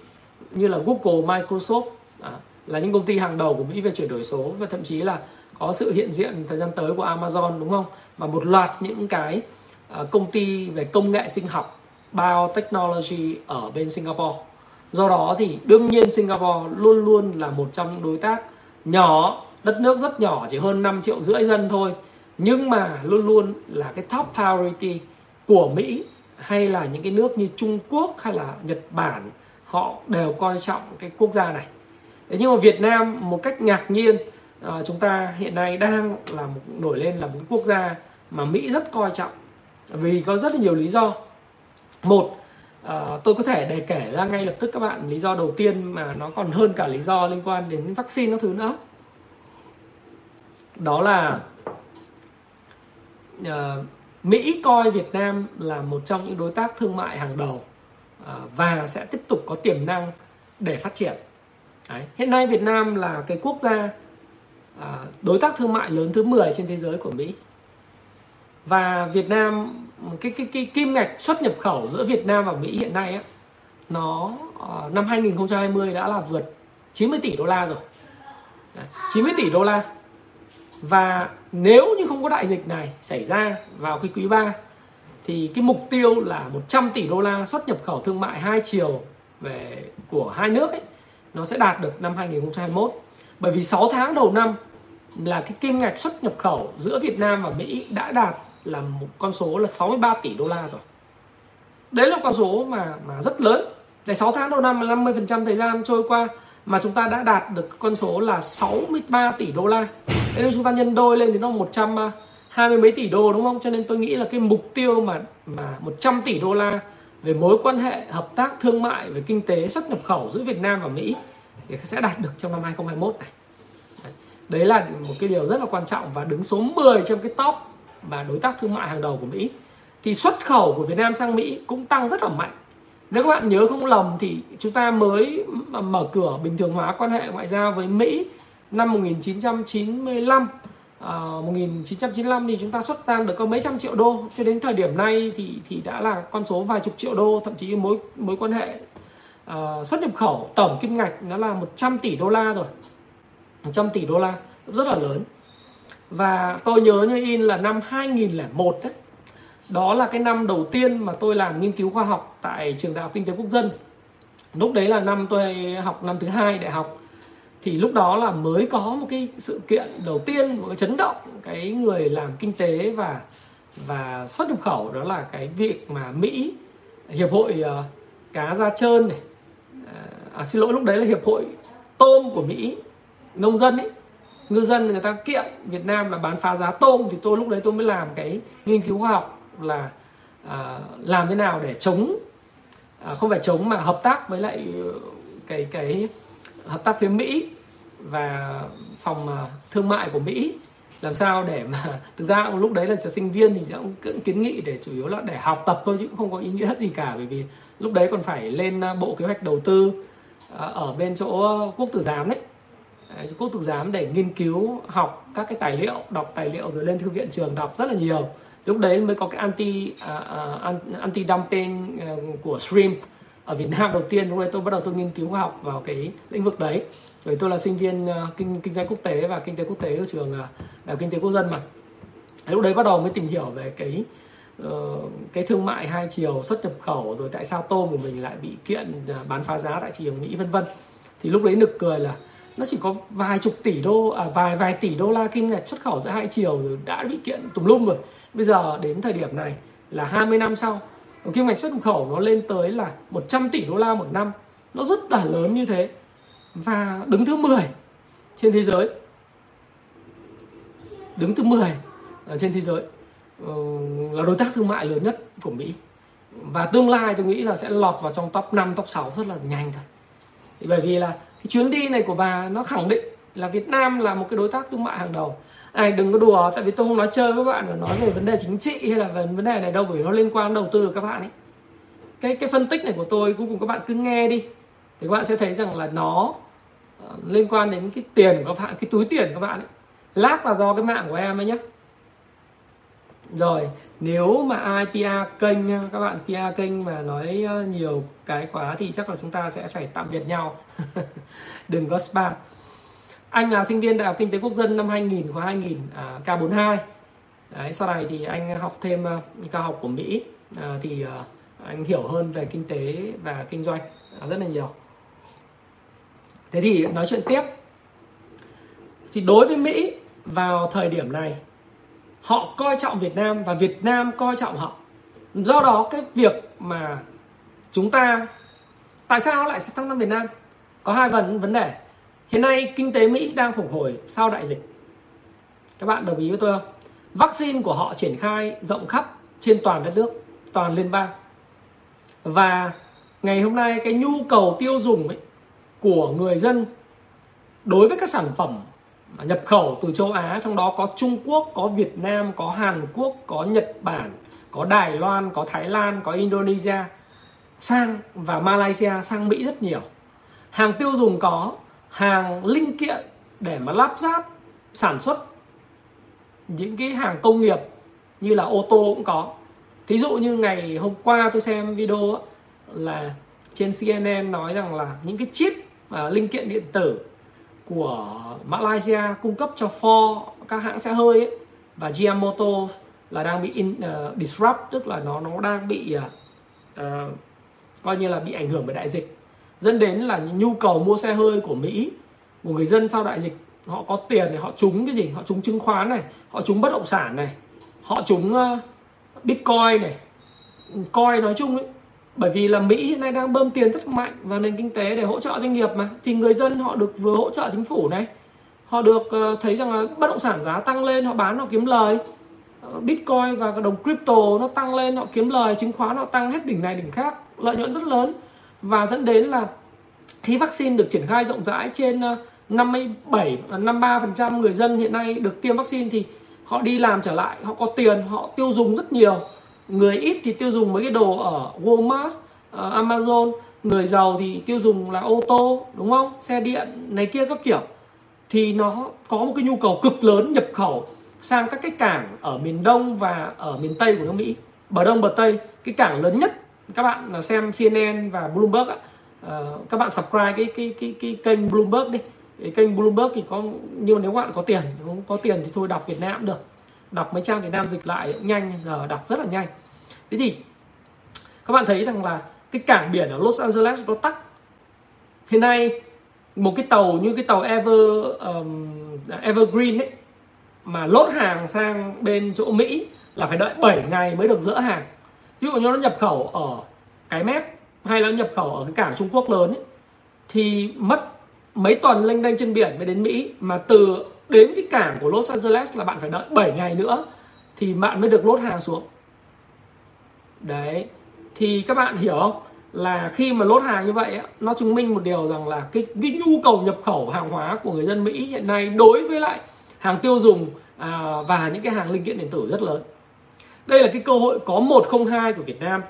như là Google, Microsoft à, là những công ty hàng đầu của Mỹ về chuyển đổi số và thậm chí là có sự hiện diện thời gian tới của Amazon đúng không? Và một loạt những cái à, công ty về công nghệ sinh học biotechnology ở bên Singapore do đó thì đương nhiên Singapore luôn luôn là một trong những đối tác nhỏ đất nước rất nhỏ chỉ hơn 5 triệu rưỡi dân thôi. Nhưng mà luôn luôn là cái top priority của Mỹ hay là những cái nước như Trung Quốc hay là Nhật Bản họ đều coi trọng cái quốc gia này. Thế nhưng mà Việt Nam một cách ngạc nhiên à, chúng ta hiện nay đang là một nổi lên là một cái quốc gia mà Mỹ rất coi trọng vì có rất là nhiều lý do. Một à, tôi có thể đề kể ra ngay lập tức các bạn lý do đầu tiên mà nó còn hơn cả lý do liên quan đến vaccine các thứ nữa đó là uh, Mỹ coi Việt Nam là một trong những đối tác thương mại hàng đầu uh, và sẽ tiếp tục có tiềm năng để phát triển. Đấy. Hiện nay Việt Nam là cái quốc gia uh, đối tác thương mại lớn thứ 10 trên thế giới của Mỹ. Và Việt Nam cái cái cái kim ngạch xuất nhập khẩu giữa Việt Nam và Mỹ hiện nay á, nó ờ, năm 2020 đã là vượt 90 tỷ đô la rồi. 90 tỷ đô la. Và nếu như không có đại dịch này xảy ra vào cái quý 3 thì cái mục tiêu là 100 tỷ đô la xuất nhập khẩu thương mại hai chiều về của hai nước ấy nó sẽ đạt được năm 2021. Bởi vì 6 tháng đầu năm là cái kim ngạch xuất nhập khẩu giữa Việt Nam và Mỹ đã đạt là một con số là 63 tỷ đô la rồi. Đấy là con số mà mà rất lớn. Để 6 tháng đầu năm là 50% thời gian trôi qua mà chúng ta đã đạt được con số là 63 tỷ đô la. Nếu chúng ta nhân đôi lên thì nó 120 mấy tỷ đô, đúng không? Cho nên tôi nghĩ là cái mục tiêu mà mà 100 tỷ đô la về mối quan hệ, hợp tác thương mại về kinh tế xuất nhập khẩu giữa Việt Nam và Mỹ thì sẽ đạt được trong năm 2021 này. Đấy là một cái điều rất là quan trọng và đứng số 10 trong cái top và đối tác thương mại hàng đầu của Mỹ. Thì xuất khẩu của Việt Nam sang Mỹ cũng tăng rất là mạnh. Nếu các bạn nhớ không lầm thì chúng ta mới mở cửa bình thường hóa quan hệ ngoại giao với Mỹ năm 1995 à, 1995 thì chúng ta xuất sang được có mấy trăm triệu đô cho đến thời điểm này thì thì đã là con số vài chục triệu đô thậm chí mối mối quan hệ à, xuất nhập khẩu tổng kim ngạch nó là 100 tỷ đô la rồi 100 tỷ đô la rất là lớn và tôi nhớ như in là năm 2001 đấy đó là cái năm đầu tiên mà tôi làm nghiên cứu khoa học tại trường đại học kinh tế quốc dân. Lúc đấy là năm tôi học năm thứ hai đại học. Thì lúc đó là mới có một cái sự kiện đầu tiên một cái chấn động cái người làm kinh tế và và xuất nhập khẩu đó là cái việc mà Mỹ hiệp hội uh, cá da trơn này. Ờ, à, xin lỗi lúc đấy là hiệp hội tôm của Mỹ nông dân ấy ngư dân người ta kiện Việt Nam là bán phá giá tôm thì tôi lúc đấy tôi mới làm cái nghiên cứu khoa học là à, làm thế nào để chống à, không phải chống mà hợp tác với lại ờ, cái cái hợp tác phía Mỹ và phòng à, thương mại của Mỹ. Làm sao để mà thực ra lúc đấy là sinh viên thì cũng cũng kiến nghị để chủ yếu là để học tập thôi chứ cũng không có ý nghĩa gì cả bởi vì lúc đấy còn phải lên à, bộ kế hoạch đầu tư à, ở bên chỗ quốc tử giám đấy quốc tử giám để nghiên cứu học các cái tài liệu đọc tài liệu rồi lên thư viện trường đọc rất là nhiều. Lúc đấy mới có cái anti à, à, uh, anti dumping à, của shrimp ở Việt Nam đầu tiên. Lúc đấy tôi bắt đầu tôi nghiên cứu khoa học vào cái lĩnh vực đấy. Rồi tôi là sinh viên uh, kinh kinh doanh quốc tế và kinh tế quốc tế của trường uh, đại kinh tế quốc dân mà. Lúc đấy bắt đầu mới tìm hiểu về cái uh, cái thương mại hai chiều xuất nhập khẩu rồi tại sao tôm của mình lại bị kiện uh, bán phá giá tại thị trường Mỹ vân vân. Thì lúc đấy nực cười là nó chỉ có vài chục tỷ đô à, vài vài tỷ đô la kim ngạch xuất khẩu giữa hai chiều rồi đã bị kiện tùm lum rồi. Bây giờ đến thời điểm này là 20 năm sau kim ngạch xuất khẩu nó lên tới là 100 tỷ đô la một năm. Nó rất là lớn như thế. Và đứng thứ 10 trên thế giới. Đứng thứ 10 à, trên thế giới ờ, là đối tác thương mại lớn nhất của Mỹ. Và tương lai tôi nghĩ là sẽ lọt vào trong top 5, top 6 rất là nhanh thôi. Bởi vì là cái chuyến đi này của bà nó khẳng định là Việt Nam là một cái đối tác thương mại hàng đầu. Này đừng có đùa, tại vì tôi không nói chơi với bạn và nói về vấn đề chính trị hay là về vấn đề này đâu, bởi vì nó liên quan đầu tư của các bạn ấy. Cái cái phân tích này của tôi cuối cùng các bạn cứ nghe đi, thì các bạn sẽ thấy rằng là nó ờ, liên quan đến cái tiền của các bạn, cái túi tiền của các bạn ấy. Lát là do cái mạng của em ấy nhé rồi nếu mà ai PR kênh các bạn PR kênh mà nói ờ, nhiều cái quá thì chắc là chúng ta sẽ phải tạm biệt nhau. Đừng có spam. Anh là sinh viên đại học kinh tế quốc dân năm 2000 khóa 2000 à, K42 Đấy, sau này thì anh học thêm uh, cao học của Mỹ. À, thì uh, anh hiểu hơn về kinh tế và kinh doanh à, rất là nhiều. Thế thì nói chuyện tiếp. Thì đối với Mỹ vào thời điểm này họ coi trọng Việt Nam và Việt Nam coi trọng họ. Do đó cái việc mà chúng ta tại sao lại tăng sang Việt Nam? Có hai vấn vấn đề. Hiện nay kinh tế Mỹ đang phục hồi sau đại dịch. Các bạn đồng ý với tôi không? Vaccine của họ triển khai rộng khắp trên toàn đất nước toàn liên bang. Và ngày hôm nay cái nhu cầu tiêu dùng ấy, của người dân đối với các sản phẩm À, nhập khẩu từ châu Á trong đó có Trung Quốc, có Việt Nam, có Hàn Quốc, có Nhật Bản, có Đài Loan, có Thái Lan, có Indonesia sang và Malaysia sang Mỹ rất nhiều. Hàng tiêu dùng có, hàng linh kiện để mà lắp ráp sản xuất những cái hàng công nghiệp như là ô tô cũng có. Thí dụ như ngày hôm qua tôi xem video là trên CNN nói rằng là những cái chip uh, linh kiện điện tử của Malaysia cung cấp cho Ford các hãng xe hơi ấy, và GM Motors là đang bị in, uh, disrupt tức là nó nó đang bị uh, uh, coi như là bị ảnh hưởng bởi đại dịch. Dẫn đến là nhu cầu mua xe hơi của Mỹ của người dân sau đại dịch họ có tiền thì họ trúng cái gì? Họ trúng chứng khoán này họ trúng bất động sản này họ trúng uh, bitcoin này. Coi nói chung ấy bởi vì là Mỹ hiện nay đang bơm tiền rất mạnh vào nền kinh tế để hỗ trợ doanh nghiệp mà. Thì người dân họ được vừa hỗ trợ chính phủ này, họ được ờ, thấy rằng là bất động sản giá tăng lên, họ bán, họ kiếm lời. Ờ, Bitcoin và đồng crypto nó tăng lên, họ kiếm lời, chứng khoán họ tăng hết đỉnh này đỉnh khác, lợi nhuận rất lớn. Và dẫn đến là khi vaccine được triển khai rộng rãi trên ờ, 57 53% người dân hiện nay được tiêm vaccine thì họ đi làm trở lại, họ có tiền, họ tiêu dùng rất nhiều người ít thì tiêu dùng mấy cái đồ ở Walmart uh, Amazon. Người giàu thì tiêu dùng là ô tô đúng không? Xe điện này kia các kiểu. Thì nó có một cái nhu cầu cực lớn nhập khẩu sang các cái cảng ở miền Đông và ở miền Tây của nước Mỹ. Bờ Đông bờ Tây cái cảng lớn nhất các bạn xem CNN và Bloomberg ạ. Uh, các bạn subscribe cái cái cái cái kênh Bloomberg đi. Cái kênh Bloomberg thì có nhưng mà nếu bạn có tiền không có tiền thì thôi đọc Việt Nam cũng được đọc mấy trang Việt Nam dịch lại cũng nhanh giờ đọc rất là nhanh. Thế thì các bạn thấy rằng là cái cảng biển ở Los Angeles nó tắc. Hiện nay một cái tàu như cái tàu Ever um, Evergreen ấy mà lốt hàng sang bên chỗ Mỹ là phải đợi 7 ngày mới được dỡ hàng. Ví dụ như nó nhập khẩu ở cái mép hay là nhập khẩu ở cái cảng Trung Quốc lớn ấy, thì mất mấy tuần lênh đênh trên biển mới đến Mỹ. Mà từ đến cái cảng của Los Angeles là bạn phải đợi 7 ngày nữa thì bạn mới được lốt hàng xuống. Đấy thì các bạn hiểu không? Là khi mà lốt hàng như vậy nó chứng minh một điều rằng là cái, cái nhu cầu nhập khẩu hàng hóa của người dân Mỹ hiện nay đối với lại hàng tiêu dùng à, và những cái hàng linh kiện điện tử rất lớn. Đây là cái cơ hội có một không hai của Việt Nam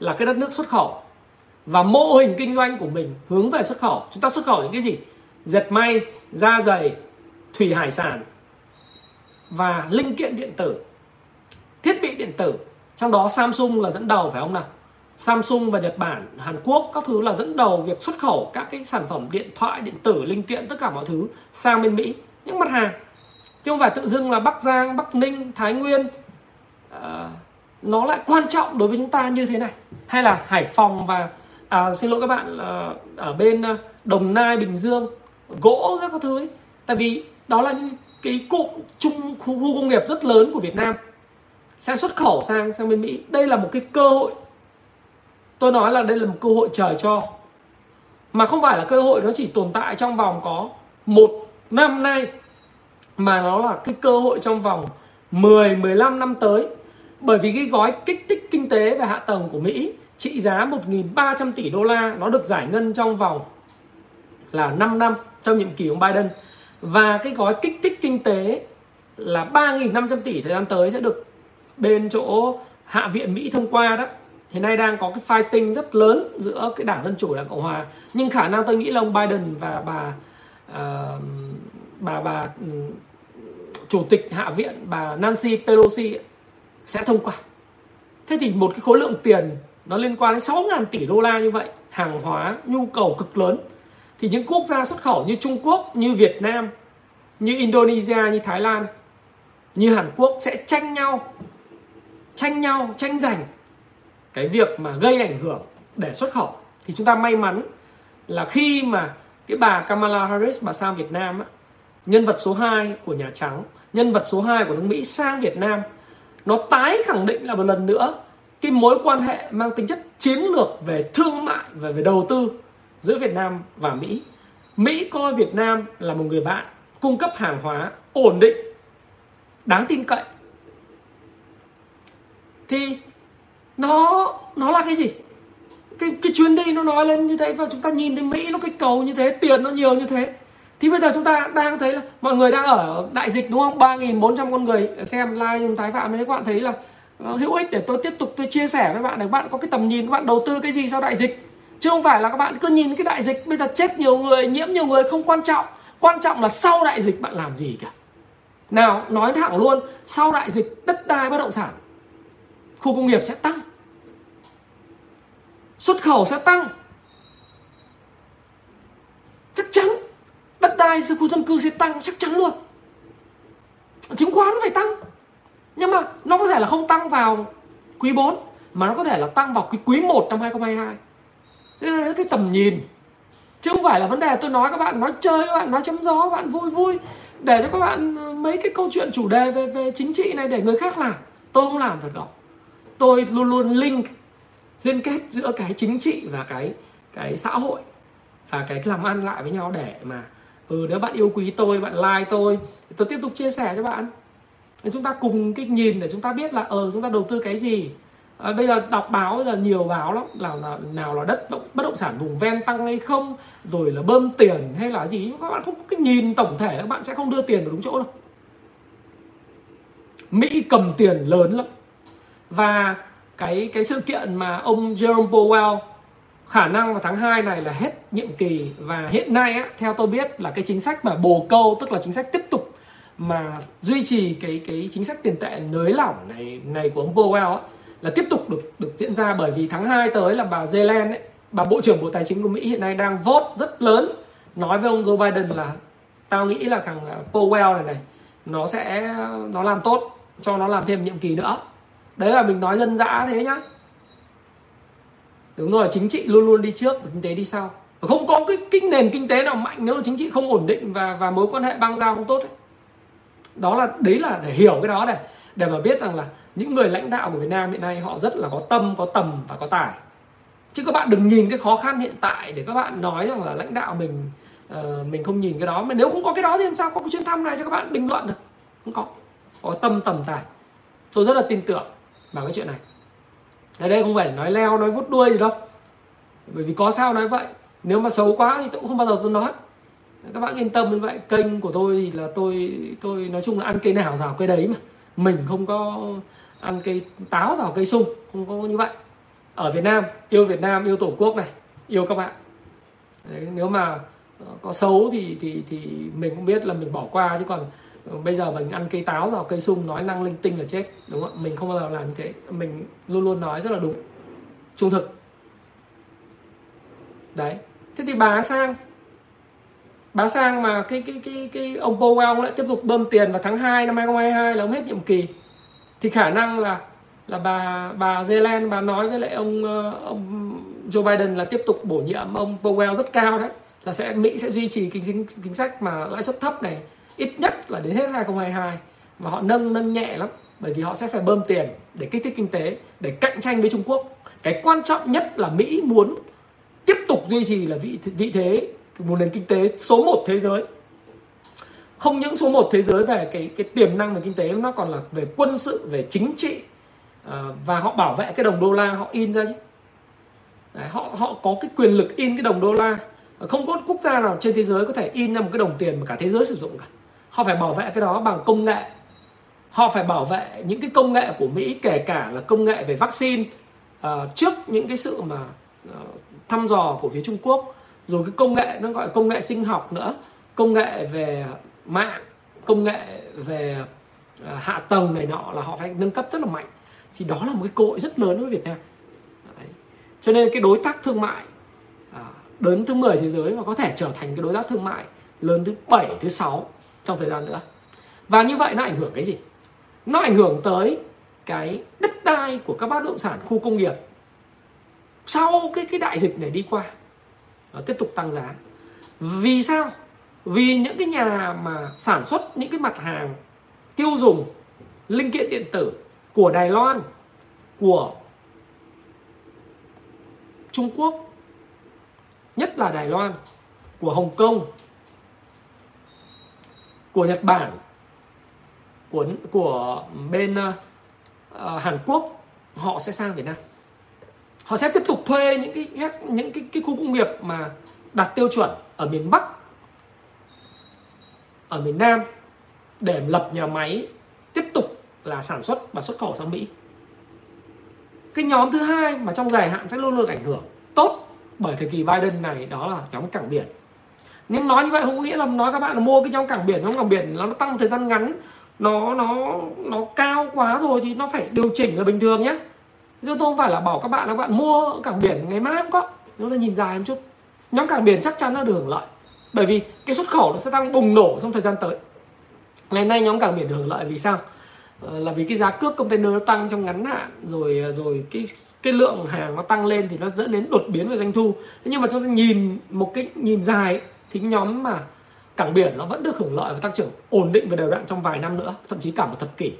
là cái đất nước xuất khẩu. Và mô hình kinh doanh của mình hướng về xuất khẩu. Chúng ta xuất khẩu những cái gì? Dệt may da dày thủy hải sản và linh kiện điện tử thiết bị điện tử. Trong đó Samsung là dẫn đầu phải không nào? Samsung và Nhật Bản Hàn Quốc các thứ là dẫn đầu việc xuất khẩu các cái sản phẩm điện thoại điện tử linh kiện tất cả mọi thứ sang bên Mỹ. Những mặt hàng chứ không phải tự dưng là Bắc Giang Bắc Ninh Thái Nguyên à, nó lại quan trọng đối với chúng ta như thế này. Hay là Hải Phòng và à, xin lỗi các bạn à, ở bên à, Đồng Nai Bình Dương gỗ các thứ ấy. tại vì đó là những cái cụm chung khu, khu công nghiệp rất lớn của Việt Nam. Sẽ xuất khẩu sang sang bên Mỹ. Đây là một cái cơ hội. Tôi nói là đây là một cơ hội trời cho. Mà không phải là cơ hội nó chỉ tồn tại trong vòng có một năm nay mà nó là cái cơ hội trong vòng 10 15 năm tới. Bởi vì cái gói kích thích kinh tế và hạ tầng của Mỹ trị giá 1.300 tỷ đô la nó được giải ngân trong vòng là 5 năm trong nhiệm kỳ ông Biden và cái gói kích thích kinh tế là 3.500 tỷ thời gian tới sẽ được bên chỗ hạ viện Mỹ thông qua đó. Hiện nay đang có cái fighting rất lớn giữa cái đảng dân chủ đảng cộng hòa. Nhưng khả năng tôi nghĩ là ông Biden và bà uh, bà bà ừ, chủ tịch hạ viện bà Nancy Pelosi sẽ thông qua. Thế thì một cái khối lượng tiền nó liên quan đến 6.000 tỷ đô la như vậy hàng hóa nhu cầu cực lớn thì những quốc gia xuất khẩu như Trung Quốc như Việt Nam như Indonesia như Thái Lan như Hàn Quốc sẽ tranh nhau tranh nhau tranh giành cái việc mà gây ảnh hưởng để xuất khẩu. Thì chúng ta may mắn là khi mà cái bà Kamala Harris mà sang Việt Nam á, nhân vật số 2 của Nhà Trắng nhân vật số 2 của nước Mỹ sang Việt Nam nó tái khẳng định là một lần nữa cái mối quan hệ mang tính chất chiến lược về thương mại và về đầu tư giữa Việt Nam và Mỹ. Mỹ coi Việt Nam là một người bạn cung cấp hàng hóa ổn định, đáng tin cậy. Thì nó nó là cái gì? Cái cái chuyến đi nó nói lên như thế và chúng ta nhìn thấy Mỹ nó cái cầu như thế, tiền nó nhiều như thế. Thì bây giờ chúng ta đang thấy là mọi người đang ở đại dịch đúng không? 3.400 con người xem live tái phạm đấy các bạn thấy là ờ, hữu ích để tôi tiếp tục tôi chia sẻ với bạn để các bạn có cái tầm nhìn các bạn đầu tư cái gì sau đại dịch chứ không phải là các bạn cứ nhìn cái đại dịch bây giờ chết nhiều người, nhiễm nhiều người không quan trọng. Quan trọng là sau đại dịch bạn làm gì cả. Nào, nói thẳng luôn, sau đại dịch đất đai bất động sản, khu công nghiệp sẽ tăng. Xuất khẩu sẽ tăng. Chắc chắn, đất đai khu dân cư sẽ tăng, chắc chắn luôn. Chứng khoán phải tăng. Nhưng mà nó có thể là không tăng vào quý 4 mà nó có thể là tăng vào quý quý 1 năm 2022 thế là cái tầm nhìn, chứ không phải là vấn đề tôi nói các bạn nói chơi, các bạn nói chấm gió, các bạn vui vui, để cho các bạn ờ, mấy cái câu chuyện chủ đề về về chính trị này để người khác làm. Tôi không làm việc đó tôi luôn luôn link liên kết giữa cái chính trị và cái cái xã hội và cái làm ăn lại với nhau để mà ừ nếu bạn yêu quý tôi, bạn like tôi tôi tiếp tục chia sẻ cho bạn. Để chúng ta cùng cái nhìn để chúng ta biết là ờ chúng ta đầu tư cái gì à, bây giờ đọc báo bây giờ nhiều báo lắm là, là nào là đất động, bất động sản vùng ven tăng hay không rồi là bơm tiền hay là gì các bạn không cái nhìn tổng thể các bạn sẽ không đưa tiền vào đúng chỗ đâu. Mỹ cầm tiền lớn lắm. Và cái cái sự kiện mà ông Jerome Powell khả năng vào tháng 2 này là hết nhiệm kỳ và hiện nay á, theo tôi biết là cái chính sách mà bồ câu tức là chính sách tiếp tục mà duy trì cái cái chính sách tiền tệ nới lỏng này này của ông Powell á, là tiếp tục được được diễn ra bởi vì tháng 2 tới là bà Yellen ấy, bà bộ trưởng bộ tài chính của Mỹ hiện nay đang vote rất lớn. Nói với ông Joe Biden là tao nghĩ là thằng à, Powell này này nó sẽ nó làm tốt cho nó làm thêm nhiệm kỳ nữa. Đấy là mình nói dân dã thế nhá. Đúng rồi chính trị luôn luôn đi trước kinh tế đi sau. Không có cái, cái nền kinh tế nào mạnh nếu chính trị không ổn định và và mối quan hệ bang giao không tốt ấy. đó là đấy là để hiểu cái đó này để mà biết rằng là những người lãnh đạo của Việt Nam hiện nay họ rất là có tâm có tầm và có tài. Chứ các bạn đừng nhìn cái khó khăn hiện tại để các bạn nói rằng là lãnh đạo mình uh, mình không nhìn cái đó. Mà nếu không có cái đó thì làm sao có cái chuyến thăm này cho các bạn bình luận được? Không có. Có tâm tầm tài. Tôi rất là tin tưởng vào cái chuyện này. Ở đây không phải nói leo nói vút đuôi gì đâu. Bởi vì có sao nói vậy. Nếu mà xấu quá thì tôi cũng không bao giờ tôi nói. Các bạn yên tâm như vậy. Kênh của tôi thì là tôi tôi nói chung là ăn cây nào rào cây đấy mà mình không có ăn cây táo vào cây sung không có như vậy. Ở Việt Nam yêu Việt Nam yêu tổ quốc này yêu các bạn. Đấy, nếu mà ờ, có xấu thì thì thì mình cũng biết là mình bỏ qua chứ còn ờ, bây giờ mình ăn cây táo vào cây sung nói năng linh tinh là chết đúng không mình không bao giờ làm như thế. Mình luôn luôn nói rất là đúng trung thực. Đấy thế thì bà sang bán sang mà cái cái cái cái ông Powell lại tiếp tục bơm tiền vào tháng 2 năm 2022 là ông hết nhiệm kỳ. Thì khả năng là là bà bà Yellen bà nói với lại ông ờ, ông Joe Biden là tiếp tục bổ nhiệm ông Powell rất cao đấy là sẽ Mỹ sẽ duy trì cái chính, chính sách mà lãi suất thấp này ít nhất là đến hết 2022 và họ nâng nâng nhẹ lắm bởi vì họ sẽ phải bơm tiền để kích thích kinh tế để cạnh tranh với Trung Quốc. Cái quan trọng nhất là Mỹ muốn tiếp tục duy trì là vị vị thế một nền kinh tế số 1 thế giới. Không những số 1 thế giới về cái cái tiềm năng về kinh tế nó còn là về quân sự về chính trị à, và họ bảo vệ cái đồng đô la họ in ra chứ. Đấy, họ họ có cái quyền lực in cái đồng đô la. Không có quốc gia nào trên thế giới có thể in ra một cái đồng tiền mà cả thế giới sử dụng cả. Họ phải bảo vệ cái đó bằng công nghệ. Họ phải bảo vệ những cái công nghệ của mỹ kể cả là công nghệ về vaccine. Uh, trước những cái sự mà uh, thăm dò của phía trung quốc rồi cái công nghệ nó gọi công nghệ sinh học nữa. Công nghệ về mạng công nghệ về à, hạ tầng này nọ là họ phải nâng cấp rất là mạnh. Thì đó là một cái cơ hội rất lớn với Việt Nam. Đấy. cho nên cái đối tác thương mại à, lớn thứ 10 thế giới và có thể trở thành cái đối tác thương mại lớn thứ 7, thứ 6 trong thời gian nữa. Và như vậy nó ảnh hưởng cái gì? Nó ảnh hưởng tới cái đất đai của các bất động sản khu công nghiệp. Sau cái cái đại dịch này đi qua Ờ, tiếp tục tăng giá. Vì sao? Vì những cái nhà mà sản xuất những cái mặt hàng tiêu dùng linh kiện điện tử của Đài Loan của Trung Quốc nhất là Đài Loan của Hồng Kông của Nhật Bản của của bên uh, Hàn Quốc họ sẽ sang Việt Nam. Họ sẽ tiếp tục thuê những cái những cái, cái khu công nghiệp mà đạt tiêu chuẩn ở miền Bắc ở miền Nam để lập nhà máy tiếp tục là sản xuất và xuất khẩu sang Mỹ. Cái nhóm thứ hai mà trong dài hạn sẽ luôn luôn ảnh hưởng tốt bởi thời kỳ Biden này đó là nhóm cảng biển. Nhưng nói như vậy không có nghĩa là nói các bạn là mua cái nhóm cảng biển nhóm cảng biển nó tăng thời gian ngắn nó nó nó cao quá rồi thì nó phải điều chỉnh là bình thường nhé tôi không phải là bảo các bạn là các bạn mua cảng biển ngày mai không có. Chúng ta nhìn dài một chút. Nhóm cảng biển chắc chắn nó được hưởng lợi. Bởi vì cái xuất khẩu nó sẽ tăng bùng nổ trong thời gian tới. Ngày nay nhóm cảng biển được hưởng lợi vì sao? Ờ, là vì cái giá cước container nó tăng trong ngắn hạn, rồi ờ, rồi cái cái lượng hàng nó tăng lên thì nó dẫn đến đột biến về doanh thu. Thế nhưng mà chúng ta nhìn một cái, nhìn dài thì nhóm mà cảng biển nó vẫn được hưởng lợi và tăng trưởng ổn định và đều đặn trong vài năm nữa, thậm chí cả một thập kỷ.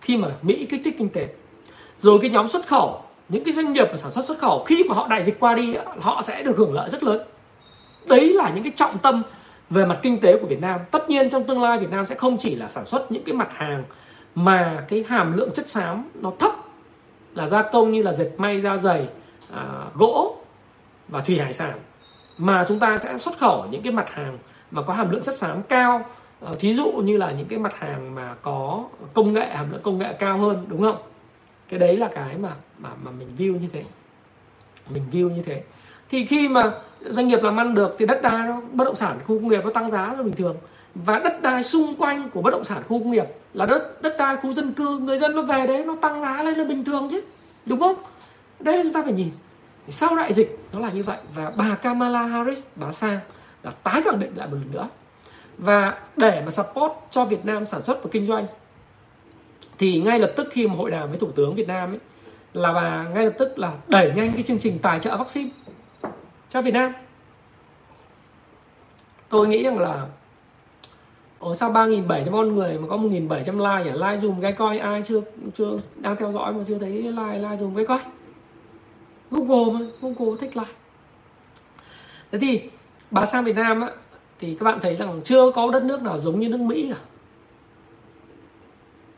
Khi mà Mỹ kích thích kinh tế rồi cái nhóm xuất khẩu những cái doanh nghiệp và sản xuất xuất khẩu khi mà họ đại dịch qua đi họ sẽ được hưởng lợi rất lớn. Đấy là những cái trọng tâm về mặt kinh tế của Việt Nam. Tất nhiên trong tương lai Việt Nam sẽ không chỉ là sản xuất những cái mặt hàng mà cái hàm lượng chất xám nó thấp là gia công như là dệt may da dày à, gỗ và thủy hải sản mà chúng ta sẽ xuất khẩu những cái mặt hàng mà có hàm lượng chất xám cao. À, thí dụ như là những cái mặt hàng mà có công nghệ hàm lượng công nghệ cao hơn đúng không? Cái đấy là cái mà mà mà mình view như thế. Mình view như thế. Thì khi mà doanh nghiệp làm ăn được thì đất đai nó, bất động sản khu công nghiệp nó tăng giá là bình thường. Và đất đai xung quanh của bất động sản khu công nghiệp là đất đất đai khu dân cư, người dân nó về đấy nó tăng giá lên là bình thường chứ. Đúng không? Đây là chúng ta phải nhìn. Sau đại dịch, nó là như vậy. Và bà Kamala Harris, bà sang là tái khẳng định lại một lần nữa. Và để mà support cho Việt Nam sản xuất và kinh doanh thì ngay lập tức khi mà hội đàm với thủ tướng Việt Nam ấy là bà ngay lập tức là đẩy nhanh cái chương trình tài trợ vaccine cho Việt Nam tôi nghĩ rằng là ở sao 3.700 con người mà có 1.700 like à? Like dùm cái coi ai chưa chưa đang theo dõi mà chưa thấy like like dùm cái coi. Google mà, Google thích like. Thế thì bà sang Việt Nam á thì các bạn thấy rằng chưa có đất nước nào giống như nước Mỹ cả.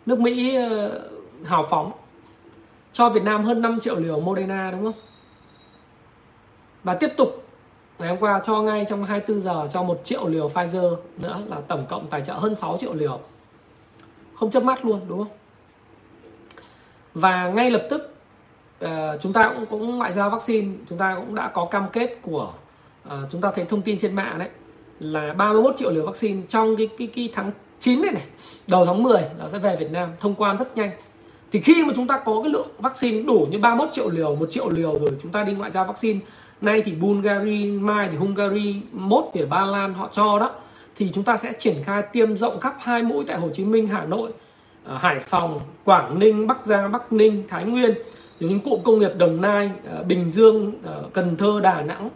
Nước Mỹ ờ, hào phóng cho Việt Nam hơn 5 triệu liều Moderna đúng không? Và tiếp tục ngày hôm qua cho ngay trong 24 giờ cho 1 triệu liều Pfizer nữa là tổng cộng tài trợ hơn 6 triệu liều. Không chớp mắt luôn đúng không? Và ngay lập tức uh, chúng ta cũng cũng ngoại giao vaccine, chúng ta cũng đã có cam kết của uh, chúng ta thấy thông tin trên mạng đấy là 31 triệu liều vaccine trong cái cái, cái tháng 9 này này, đầu tháng 10 nó sẽ về Việt Nam thông quan rất nhanh. Thì khi mà chúng ta có cái lượng vaccine đủ như 31 triệu liều, 1 triệu liều rồi chúng ta đi ngoại giao vaccine nay thì Bulgaria mai thì Hungary mốt thì Ba Lan họ cho đó thì chúng ta sẽ triển khai tiêm rộng khắp hai mũi tại Hồ Chí Minh Hà Nội à, Hải Phòng Quảng Ninh Bắc Giang Bắc Ninh Thái Nguyên rồi những cụm công nghiệp Đồng Nai à, Bình Dương à, Cần Thơ Đà Nẵng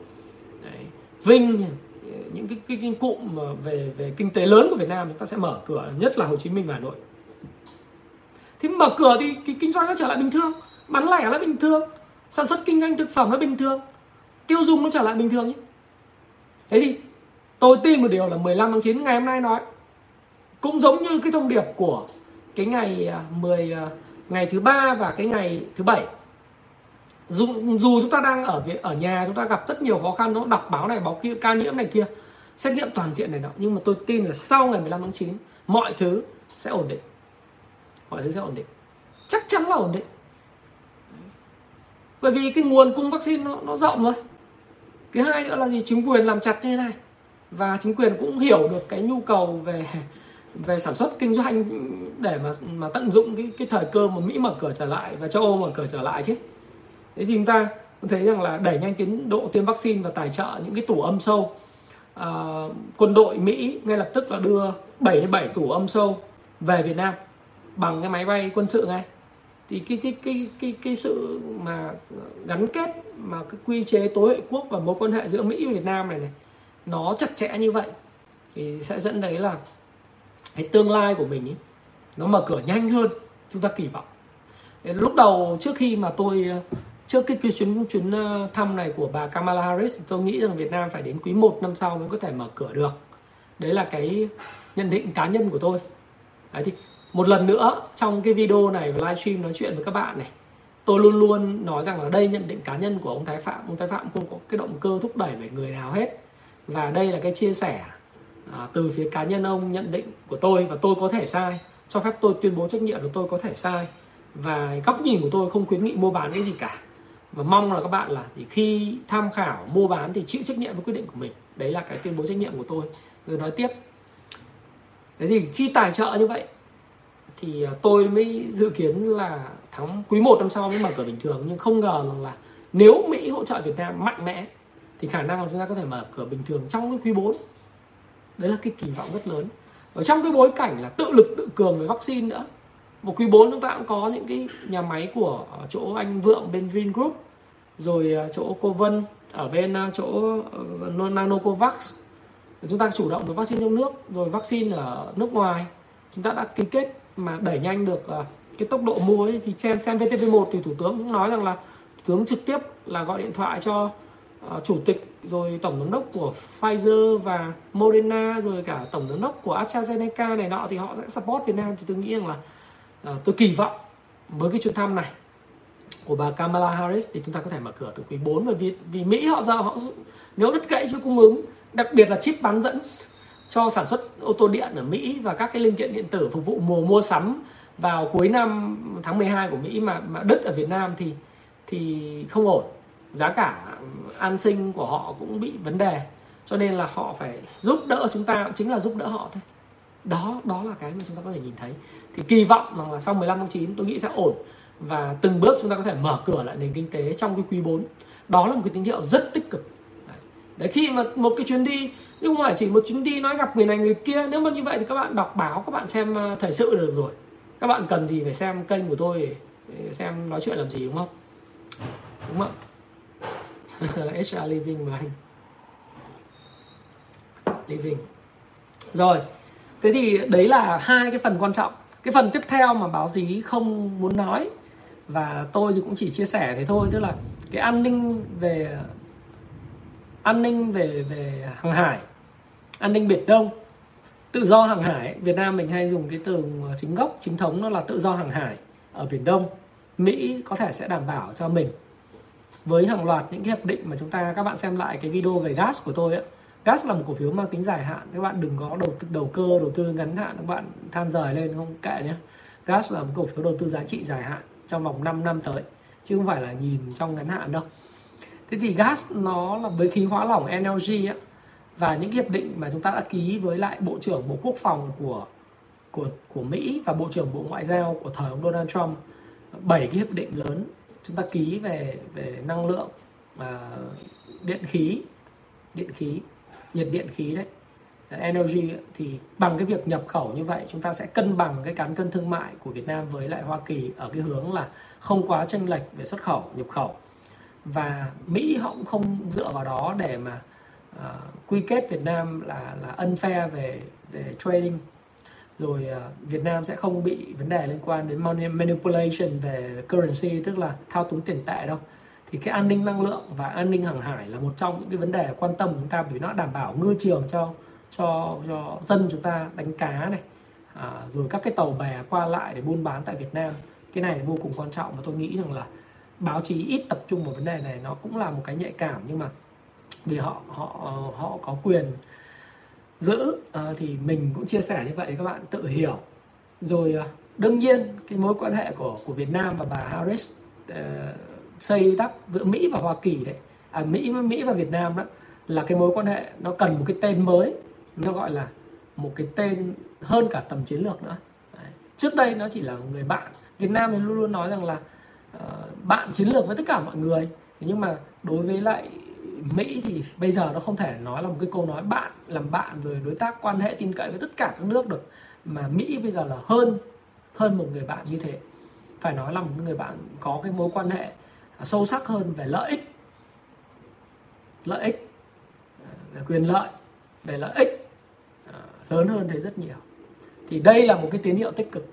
Vinh những cái, cái, cái cụm về về kinh tế lớn của Việt Nam chúng ta sẽ mở cửa nhất là Hồ Chí Minh và Hà Nội. Thì mở cửa thì cái kinh doanh nó trở lại bình thường bán lẻ nó bình thường sản xuất kinh doanh thực phẩm nó bình thường tiêu dùng nó trở lại bình thường nhé. Thế thì tôi tin một điều là 15 tháng 9 ngày hôm nay nói cũng giống như cái thông điệp của cái ngày à, 10 à, ngày thứ ba và cái ngày thứ bảy dù, dù chúng ta đang ở ở nhà chúng ta gặp rất nhiều khó khăn nó đọc báo này báo kia ca nhiễm này kia xét nghiệm toàn diện này nọ. Nhưng mà tôi tin là sau ngày 15 tháng 9 mọi thứ sẽ ổn định. Mọi thứ sẽ ổn định. Chắc chắn là ổn định. Bởi vì cái nguồn cung vaccine nó, nó rộng rồi thứ hai nữa là gì? Chính quyền làm chặt như thế này. Và chính quyền cũng hiểu được cái nhu cầu về về sản xuất kinh doanh để mà mà tận dụng cái cái thời cơ mà Mỹ mở cửa trở lại và châu Âu mở cửa trở lại chứ thế thì chúng ta thấy rằng là đẩy nhanh tiến độ tiêm vaccine và tài trợ những cái tủ âm sâu. À, quân đội Mỹ ngay lập tức là đưa 77 tủ âm sâu về Việt Nam bằng cái máy bay quân sự ngay. Thì cái cái cái cái cái sự mà gắn kết mà cái quy chế tối hệ quốc và mối quan hệ giữa Mỹ và Việt Nam này này nó chặt chẽ như vậy thì sẽ dẫn đấy là cái tương lai của mình ý, nó mở cửa nhanh hơn chúng ta kỳ vọng. Lúc đầu trước khi mà tôi trước cái, chuyến chuyến ờ, thăm này của bà Kamala Harris tôi nghĩ rằng Việt Nam phải đến quý 1 năm sau mới có thể mở cửa được. Đấy là cái nhận định cá nhân của tôi. Đấy thì một lần nữa trong cái video này và livestream nói chuyện với các bạn này tôi luôn luôn nói rằng là đây nhận định cá nhân của ông Thái Phạm. Ông Thái Phạm không có cái động cơ thúc đẩy về người nào hết. Và đây là cái chia sẻ à, từ phía cá nhân ông nhận định của tôi. Và tôi có thể sai. Cho phép tôi tuyên bố trách nhiệm là tôi có thể sai. Và góc nhìn của tôi không khuyến nghị mua bán cái gì cả và mong là các bạn là thì khi tham khảo, mua bán thì chịu trách nhiệm với quyết định của mình. Đấy là cái tuyên bố trách nhiệm của tôi. Rồi nói tiếp. Thế thì khi tài trợ như vậy, thì à, tôi mới dự kiến là tháng quý 1 năm sau mới mở cửa bình thường. Nhưng không ngờ rằng là nếu Mỹ hỗ trợ Việt Nam mạnh mẽ, thì khả năng là chúng ta có thể mở cửa bình thường trong cái quý 4 đấy là cái kỳ vọng rất lớn. Ở trong cái bối cảnh là tự lực tự cường về vaccine nữa. Một quý 4 chúng ta cũng có những cái nhà máy của à, chỗ anh Vượng bên Vingroup rồi à, chỗ Cô Vân ở bên à, chỗ ờ, Nanocovax. Chúng ta chủ động với vaccine trong nước rồi vaccine ở nước ngoài. Chúng ta đã ký kết mà đẩy nhanh được à, cái tốc độ mua ấy, thì xem xem VTV1 thì thủ tướng cũng nói rằng là thủ tướng trực tiếp là gọi điện thoại cho uh, chủ tịch rồi tổng giám đốc của Pfizer và Moderna rồi cả tổng giám đốc của AstraZeneca này nọ. Thì họ sẽ support Việt Nam. Thì tôi nghĩ rằng là uh, tôi kỳ vọng với cái chuyến thăm này của bà Kamala Harris thì chúng ta có thể mở cửa từ quý 4 bởi vì vì Mỹ họ giờ họ nếu đứt gãy chuỗi cung ứng, đặc biệt là chip bán dẫn cho sản xuất ô tô điện ở Mỹ và các cái linh kiện điện tử phục vụ mùa mua sắm vào cuối năm tháng 12 của Mỹ mà mà đứt ở Việt Nam thì thì không ổn. Giá cả an sinh của họ cũng bị vấn đề. Cho nên là họ phải giúp đỡ chúng ta, chính là giúp đỡ họ thôi. Đó đó là cái mà chúng ta có thể nhìn thấy. Thì kỳ vọng rằng là sau 15 tháng 9 tôi nghĩ sẽ ổn và từng bước chúng ta có thể mở cửa lại nền kinh tế trong cái quý 4 đó là một cái tín hiệu rất tích cực. Đấy, khi mà một cái chuyến đi nhưng không phải chỉ một chuyến đi nói gặp người này người kia. Nếu mà như vậy thì các bạn đọc báo các bạn xem ờ, thời sự được rồi. Các bạn cần gì phải xem kênh của tôi để xem nói chuyện làm gì đúng không? Đúng không? HR Living mà anh. Living. Rồi thế thì đấy là hai cái phần quan trọng. Cái phần tiếp theo mà báo chí không muốn nói và tôi thì cũng chỉ chia sẻ thế thôi, tức là cái an ninh về, an ninh về về hàng hải, an ninh biển đông, tự do hàng hải. Việt Nam mình hay dùng cái từ ờ, chính gốc, chính thống nó là tự do hàng hải ở biển Đông. Mỹ có thể sẽ đảm bảo cho mình. Với hàng loạt những cái hiệp định mà chúng ta, các bạn xem lại cái video về gas của tôi ấy gas là một cổ phiếu mang tính dài hạn. Các bạn đừng có đầu tư, đầu cơ, đầu tư ngắn hạn, các bạn than rời lên không kệ nhé. Gas là một cổ phiếu đầu tư giá trị dài hạn trong vòng 5 năm tới chứ không phải là nhìn trong ngắn hạn đâu. Thế thì gas nó là với khí hóa lỏng LNG á, và những hiệp định mà chúng ta đã ký với lại bộ trưởng bộ quốc phòng của của của Mỹ và bộ trưởng bộ ngoại giao của thời ông Donald Trump bảy cái hiệp định lớn chúng ta ký về về năng lượng và điện khí điện khí nhiệt điện khí đấy energy thì bằng cái việc nhập khẩu như vậy chúng ta sẽ cân bằng cái cán cân thương mại của Việt Nam với lại Hoa Kỳ ở cái hướng là không quá chênh lệch về xuất khẩu nhập khẩu. Và Mỹ họ cũng không dựa vào đó để mà uh, quy kết Việt Nam là là unfair về về trading. Rồi uh, Việt Nam sẽ không bị vấn đề liên quan đến manipulation về currency tức là thao túng tiền tệ đâu. Thì cái an ninh năng lượng và an ninh hàng hải là một trong những cái vấn đề quan tâm của chúng ta vì nó đảm bảo ngư trường cho cho cho dân chúng ta đánh cá này. À, rồi các cái tàu bè qua lại để buôn bán tại Việt Nam. Cái này vô cùng quan trọng và tôi nghĩ rằng là báo chí ít tập trung vào vấn đề này. Nó cũng là một cái nhạy cảm nhưng mà vì họ họ họ có quyền giữ à, thì mình cũng chia sẻ như vậy các bạn tự hiểu. Rồi à, đương nhiên cái mối quan hệ của của Việt Nam và bà Harris uh, xây đắp giữa Mỹ và Hoa Kỳ đấy. À, Mỹ Mỹ và Việt Nam đó là cái mối quan hệ nó cần một cái tên mới nó gọi là một cái tên hơn cả tầm chiến lược nữa. Đấy. trước đây nó chỉ là người bạn. Việt Nam thì luôn luôn nói rằng là uh, bạn chiến lược với tất cả mọi người. Nhưng mà đối với lại Mỹ thì bây giờ nó không thể nói là một cái câu nói bạn làm bạn rồi đối tác quan hệ tin cậy với tất cả các nước được. Mà Mỹ bây giờ là hơn hơn một người bạn như thế. Phải nói là một người bạn có cái mối quan hệ sâu sắc hơn về lợi ích. Lợi ích. Về quyền lợi. Về lợi ích lớn hơn thế rất nhiều. Thì đây là một cái tín hiệu tích cực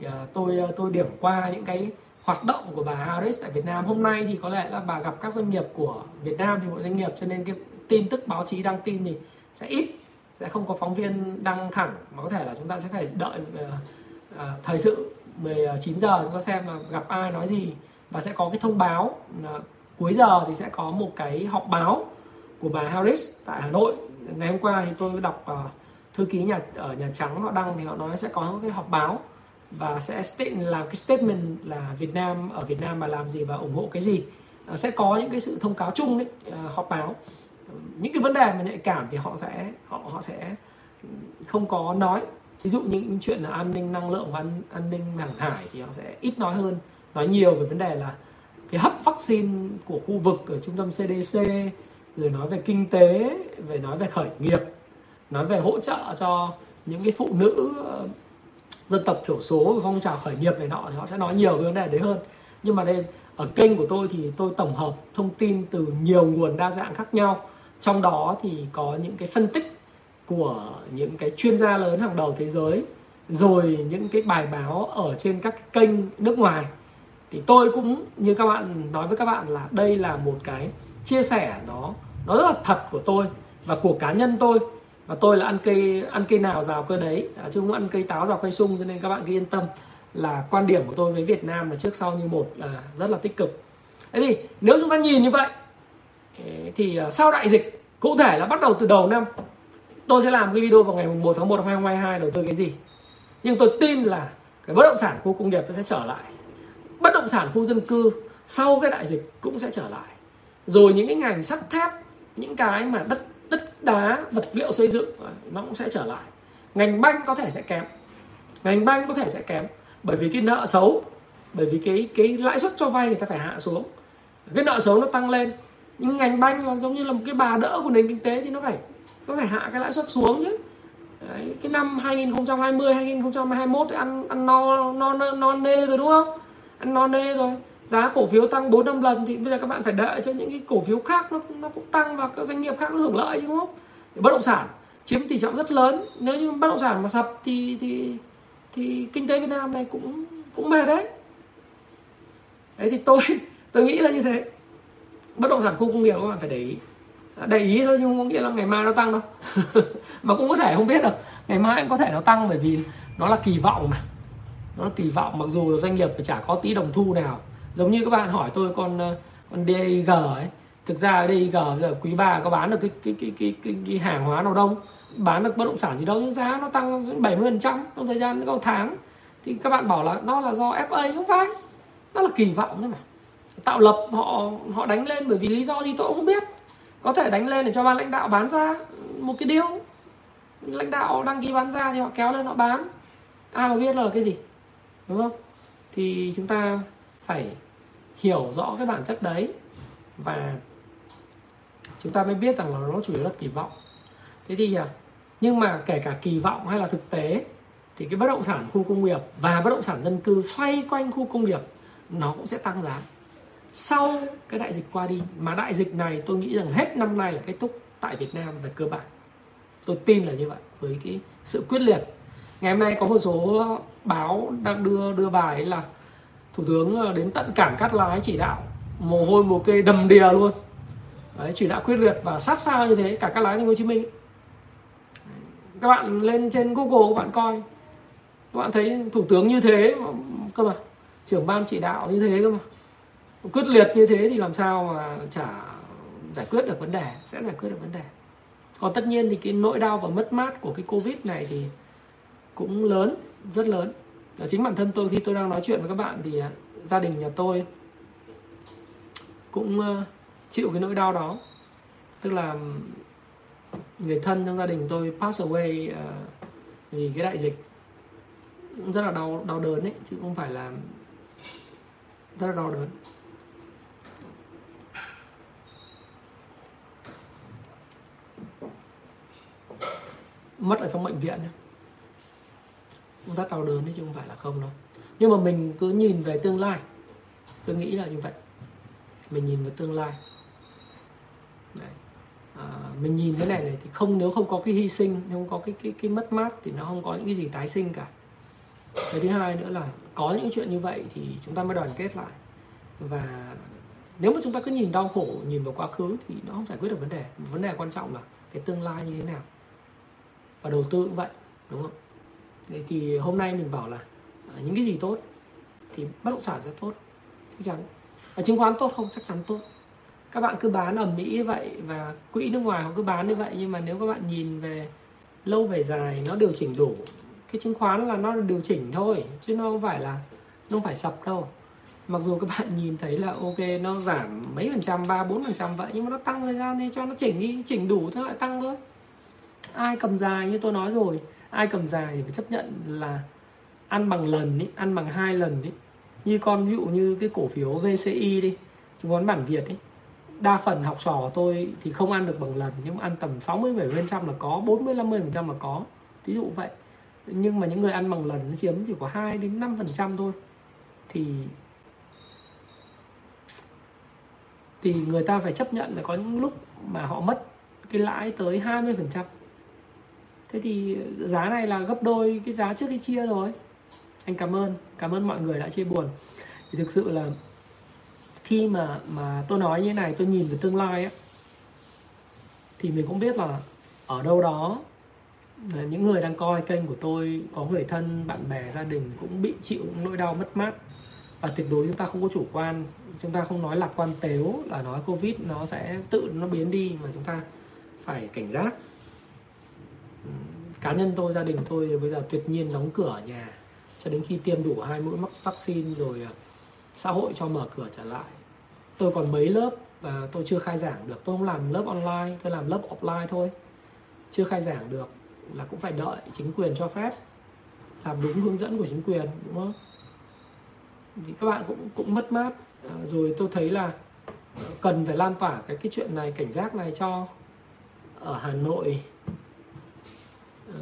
thì à, tôi à, tôi điểm qua những cái hoạt động của bà Harris tại Việt Nam. Hôm nay thì có lẽ là bà gặp các doanh nghiệp của Việt Nam thì mỗi doanh nghiệp cho nên cái tin tức báo chí đăng tin thì sẽ ít sẽ không có phóng viên đăng thẳng mà có thể là chúng ta sẽ phải đợi uh, uh, thời sự 19 giờ chúng ta xem là gặp ai nói gì. Và sẽ có cái thông báo uh, cuối giờ thì sẽ có một cái họp báo của bà Harris tại Hà Nội. Ngày hôm qua thì tôi đọc uh, thư ký nhà ở nhà trắng họ đăng thì họ nói sẽ có cái họp báo và sẽ state, làm cái statement là Việt Nam ở Việt Nam mà làm gì và ủng hộ cái gì. Ờ, sẽ có những cái sự thông cáo chung đấy ờ, họp báo. Ờ, những cái vấn đề mà nhạy cảm thì họ sẽ họ họ sẽ ừ, không có nói. Ví dụ những chuyện là an ninh năng lượng và an, an ninh hàng hải thì họ sẽ ít nói hơn nói nhiều về vấn đề là cái hấp vaccine của khu vực ở trung tâm CDC rồi nói về kinh tế về nói về khởi nghiệp nói về hỗ trợ cho những cái phụ nữ ờ, dân tộc thiểu số phong trào khởi nghiệp này nọ thì họ sẽ nói nhiều về vấn đề đấy hơn. Nhưng mà đây, ở kênh của tôi thì tôi tổng hợp thông tin từ nhiều nguồn đa dạng khác nhau. Trong đó thì có những cái phân tích của những cái chuyên gia lớn hàng đầu thế giới, rồi những cái bài báo ở trên các kênh nước ngoài. Thì tôi cũng, như các bạn, nói với các bạn là đây là một cái chia sẻ nó nó rất là thật của tôi và của cá nhân tôi à, tôi là ăn cây ăn cây nào rào cây đấy. À, chứ không ăn cây táo rào cây sung cho nên các bạn cứ yên tâm là quan điểm của tôi với Việt Nam là trước sau như một là rất là tích cực. Thế thì nếu chúng ta nhìn như vậy thì à, sau đại dịch cụ thể là bắt đầu từ đầu năm tôi sẽ làm cái video vào ngày 1 tháng 1 năm 2022 đầu tư cái gì. Nhưng tôi tin là cái bất động sản khu công nghiệp nó sẽ trở lại. Bất động sản khu dân cư sau cái đại dịch cũng sẽ trở lại. Rồi những cái ngành sắt thép những cái mà đất đất đá vật liệu xây dựng nó cũng sẽ trở lại. Ngành banh có thể sẽ kém. Ngành banh có thể sẽ kém bởi vì cái nợ xấu bởi vì cái cái lãi suất cho vay người ta phải hạ xuống. Cái nợ xấu nó tăng lên nhưng ngành banh là giống như là một cái bà đỡ của nền kinh tế thì nó phải nó phải hạ cái lãi suất xuống chứ. Đấy, cái năm 2020 2021 thì ăn ăn no no no, no nê rồi đúng không? Ăn no nê rồi giá cổ phiếu tăng 4 năm lần thì bây giờ các bạn phải đợi cho những cái cổ phiếu khác nó nó cũng tăng và các doanh nghiệp khác nó hưởng lợi, đúng không? Bất động sản chiếm tỷ trọng rất lớn. Nếu như bất động sản mà sập thì thì thì kinh tế Việt Nam này cũng cũng mệt đấy. Đấy thì tôi tôi nghĩ là như thế. Bất động sản khu công nghiệp các bạn phải để ý. À, để ý thôi nhưng không có nghĩa là ngày mai nó tăng đâu. Mà cũng có thể không biết được. Ngày mai cũng có thể nó tăng bởi vì nó là kỳ vọng mà. Nó là kỳ vọng mặc dù doanh nghiệp phải chả có tí đồng thu nào giống như các bạn hỏi tôi con ờ, con DIG ấy. Thực ra DIG giờ quý bà có bán được cái cái cái cái, cái, cái hàng hóa nào đâu bán được bất động sản gì đâu nhưng giá nó tăng 70 phần trăm trong thời gian có tháng. Thì các bạn bảo là nó là do FA không phải? Nó là kỳ vọng thôi mà. Tạo lập họ họ đánh lên bởi vì lý do gì tôi cũng không biết. Có thể đánh lên để cho ban lãnh đạo bán ra một cái điều lãnh đạo đăng ký bán ra thì họ kéo lên họ bán. Ai mà biết là cái gì? Đúng không? Thì chúng ta phải hiểu rõ cái bản chất đấy. Và chúng ta mới biết rằng là nó chủ yếu là kỳ vọng. Thế thì à, nhưng mà kể cả kỳ vọng hay là thực tế, thì cái bất động sản khu công nghiệp và bất động sản dân cư xoay quanh khu công nghiệp, nó cũng sẽ tăng giá. Sau cái đại dịch qua đi, mà đại dịch này tôi nghĩ rằng hết năm nay là kết thúc tại Việt Nam về cơ bản. Tôi tin là như vậy, với cái sự quyết liệt. Ngày hôm nay có một số báo đang đưa đưa bài là thủ tướng ờ, đến tận cảng cát lái chỉ đạo mồ hôi mồ kê đầm đìa luôn. Đấy, chỉ đạo quyết liệt và sát sao như thế cả các lái thành phố Hồ Chí Minh. Các bạn lên trên Google các bạn coi. Các bạn thấy thủ tướng như thế cơ mà trưởng ban chỉ đạo như thế cơ mà. Quyết liệt như thế thì làm sao mà chả giải quyết được vấn đề sẽ giải quyết được vấn đề. Còn tất nhiên thì cái nỗi đau và mất mát của cái covid này thì cũng lớn rất lớn. Dạ, chính bản thân tôi khi tôi đang nói chuyện với các bạn thì à, gia đình nhà tôi cũng chịu cái nỗi đau đó. Tức là người thân trong gia đình tôi pass away ờ, vì cái đại dịch. Cũng rất là đau đau đớn đấy chứ không phải là rất là đau đớn. Mất ở trong bệnh viện cũng rất đau đớn đấy chứ không phải là không đâu. Nhưng mà mình cứ nhìn về tương lai. Tôi nghĩ là như vậy. Mình nhìn về tương lai. Đấy. À, mình nhìn thế này này thì không nếu không có cái hy sinh nếu không có cái cái cái mất mát thì nó không có những cái gì tái sinh cả. Cái thứ hai nữa là có những chuyện như vậy thì chúng ta mới đoàn kết lại. Và nếu mà chúng ta cứ nhìn đau khổ nhìn vào quá khứ thì nó không giải quyết được vấn đề. Vấn đề quan trọng là cái tương lai như thế nào. Và đầu tư cũng vậy đúng không? Thì hôm nay mình bảo là à, những cái gì tốt thì bất động sản sẽ tốt chắc chắn. Và chứng khoán tốt không? Chắc chắn tốt. Các bạn cứ bán ở mỹ như vậy và quỹ nước ngoài họ cứ bán như vậy nhưng mà nếu các bạn nhìn về lâu về dài nó điều chỉnh đủ. Cái chứng khoán là nó điều chỉnh thôi chứ nó không phải là nó không phải sập đâu. Mặc dù các bạn nhìn thấy là ok nó giảm mấy phần trăm ba bốn phần trăm vậy nhưng mà nó tăng thời gian thì cho nó chỉnh đi chỉnh đủ thì lại tăng thôi. Ai cầm dài như tôi nói rồi ai cầm dài thì phải chấp nhận là ăn bằng lần ý, ăn bằng hai lần ý. như con ví dụ như cái cổ phiếu VCI đi chứng khoán bản Việt ý. Đa phần học trò của tôi thì không ăn được bằng lần nhưng mà ăn tầm 60 70 trăm là có 40 50 trăm là có. Ví dụ vậy. Nhưng mà những người ăn bằng lần nó chiếm chỉ có 2 đến 5 phần trăm thôi. Thì thì người ta phải chấp nhận là có những lúc mà họ mất cái lãi tới 20 phần trăm thế thì giá này là gấp đôi cái giá trước khi chia rồi. Anh cảm ơn cảm ơn mọi người đã chia buồn. Thì thực sự là khi mà mà tôi nói như thế này tôi nhìn về tương lai ấy, thì mình cũng biết là ở đâu đó à, những người đang coi kênh của tôi có người thân bạn bè gia đình cũng bị chịu những nỗi đau mất mát. Và tuyệt đối chúng ta không có chủ quan chúng ta không nói lạc quan tếu là nói covid nó sẽ tự nó biến đi mà chúng ta phải cảnh giác cá nhân tôi gia đình tôi bây giờ tuyệt nhiên đóng cửa ở nhà. Cho đến khi tiêm đủ hai mũi mắc vaccine rồi à, xã hội cho mở cửa trở lại. Tôi còn mấy lớp và tôi chưa khai giảng được. Tôi không làm lớp online tôi làm lớp offline thôi. Chưa khai giảng được là cũng phải đợi chính quyền cho phép. Làm đúng hướng dẫn của chính quyền đúng không? Thì các bạn cũng cũng mất mát. À, rồi tôi thấy là cần phải lan tỏa cái cái chuyện này cảnh giác này cho ở Hà Nội. Ờ,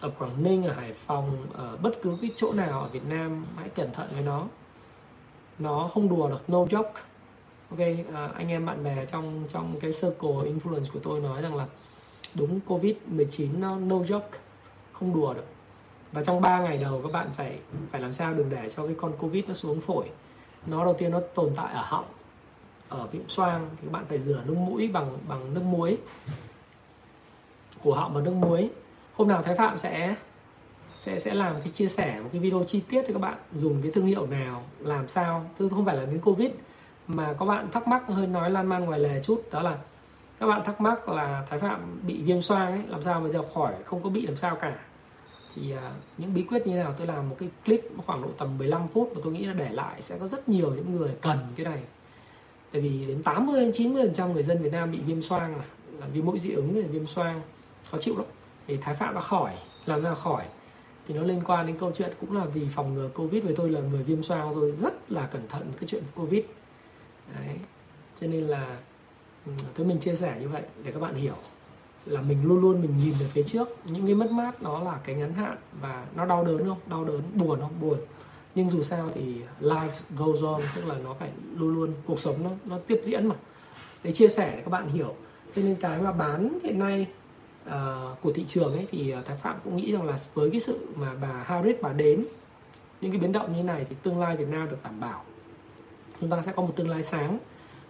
ở Quảng Ninh ở Hải Phòng ở bất cứ cái chỗ nào ở Việt Nam hãy cẩn thận với nó. Nó không đùa được no joke. Ok à, anh em bạn bè trong trong cái circle influence của tôi nói rằng là đúng covid 19 nó no joke không đùa được. Và trong 3 ngày đầu các bạn phải phải làm sao đừng để cho cái con covid nó xuống phổi. Nó đầu tiên nó tồn tại ở họng ở viêm xoang thì các bạn phải rửa nước mũi bằng bằng nước muối của họng bằng nước muối. Hôm nào thái phạm sẽ sẽ sẽ làm cái chia sẻ một cái video chi tiết cho các bạn dùng cái thương hiệu nào làm sao. Chứ không phải là đến covid mà các bạn thắc mắc hơi nói lan man ngoài lề chút. Đó là các bạn thắc mắc là thái phạm bị viêm xoang ấy làm sao bây giờ khỏi không có bị làm sao cả. Thì uh, những bí quyết như thế nào? Tôi làm một cái clip khoảng độ tầm 15 phút và tôi nghĩ là để lại sẽ có rất nhiều những người cần cái này. Tại vì đến 80 90 phần trăm người dân Việt Nam bị viêm xoang là, là viêm mũi dị ứng viêm xoang khó chịu lắm. Thì thái phạm đã khỏi làm ra khỏi. Thì nó liên quan đến câu chuyện cũng là vì phòng ngừa covid với tôi là người viêm xoang rồi rất là cẩn thận cái chuyện covid. Đấy. Cho nên là ừ, tôi mình chia sẻ như vậy để các bạn hiểu là mình luôn luôn mình nhìn về phía trước. Những cái mất mát đó là cái ngắn hạn và nó đau đớn không? Đau đớn, buồn không? Buồn. Nhưng dù sao thì life goes on, tức là nó phải luôn luôn, cuộc sống nó nó tiếp diễn mà. Để chia sẻ để các bạn hiểu. Cho nên cái mà bán hiện nay uh, của thị trường ấy thì à, thái phạm cũng nghĩ rằng là với cái sự mà bà Harris bà đến những cái biến động như này thì tương lai Việt Nam được đảm bảo. Chúng ta sẽ có một tương lai sáng.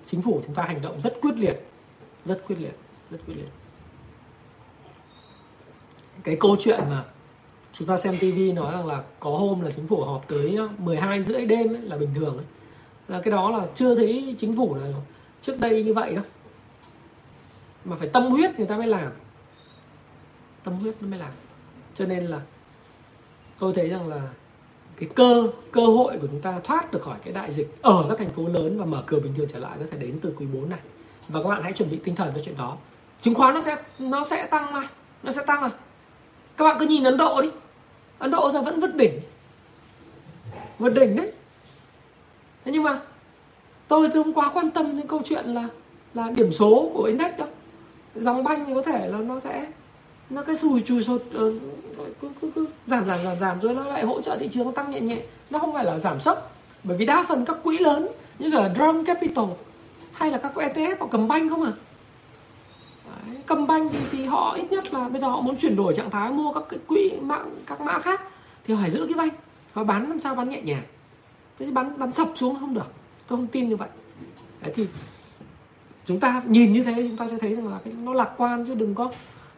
Chính phủ chúng ta hành động rất quyết liệt rất quyết liệt rất quyết liệt. Cái câu chuyện mà chúng ta xem TV nói rằng là có hôm là chính phủ họp tới 12 rưỡi đêm ấy, là bình thường ấy. là cái đó là chưa thấy chính phủ là trước đây như vậy đâu. Mà phải tâm huyết người ta mới làm tâm huyết nó mới làm. Cho nên là tôi thấy rằng là cái cơ cơ hội của chúng ta thoát được khỏi cái đại dịch ở các thành phố lớn và mở cửa bình thường trở lại có thể đến từ quý 4 này. Và các bạn hãy chuẩn bị tinh thần cho chuyện đó. Chứng khoán nó sẽ nó sẽ tăng mà, nó sẽ tăng mà. Các bạn cứ nhìn Ấn Độ đi. Ấn Độ giờ vẫn vượt đỉnh. Vượt đỉnh đấy. Thế nhưng mà tôi thì không quá quan tâm đến câu chuyện là là điểm số của index đâu. Dòng banh thì có thể là nó sẽ nó cái sùi chùi sột ờ, cứ, cứ, cứ giảm giảm giảm giảm rồi nó lại hỗ trợ thị trường tăng nhẹ nhẹ. Nó không phải là giảm sốc bởi vì đa phần các quỹ lớn như là Drum Capital hay là các ETF họ cầm banh không à? Đấy, cầm banh thì, thì họ ít nhất là bây giờ họ muốn chuyển đổi trạng thái mua các cái quỹ mạng các mã khác thì họ phải giữ cái banh. Họ bán làm sao bán nhẹ nhàng. Thế thì bán bán sập xuống không được. Tôi không tin như vậy. Đấy thì chúng ta nhìn như thế chúng ta sẽ thấy rằng là cái nó lạc quan chứ đừng có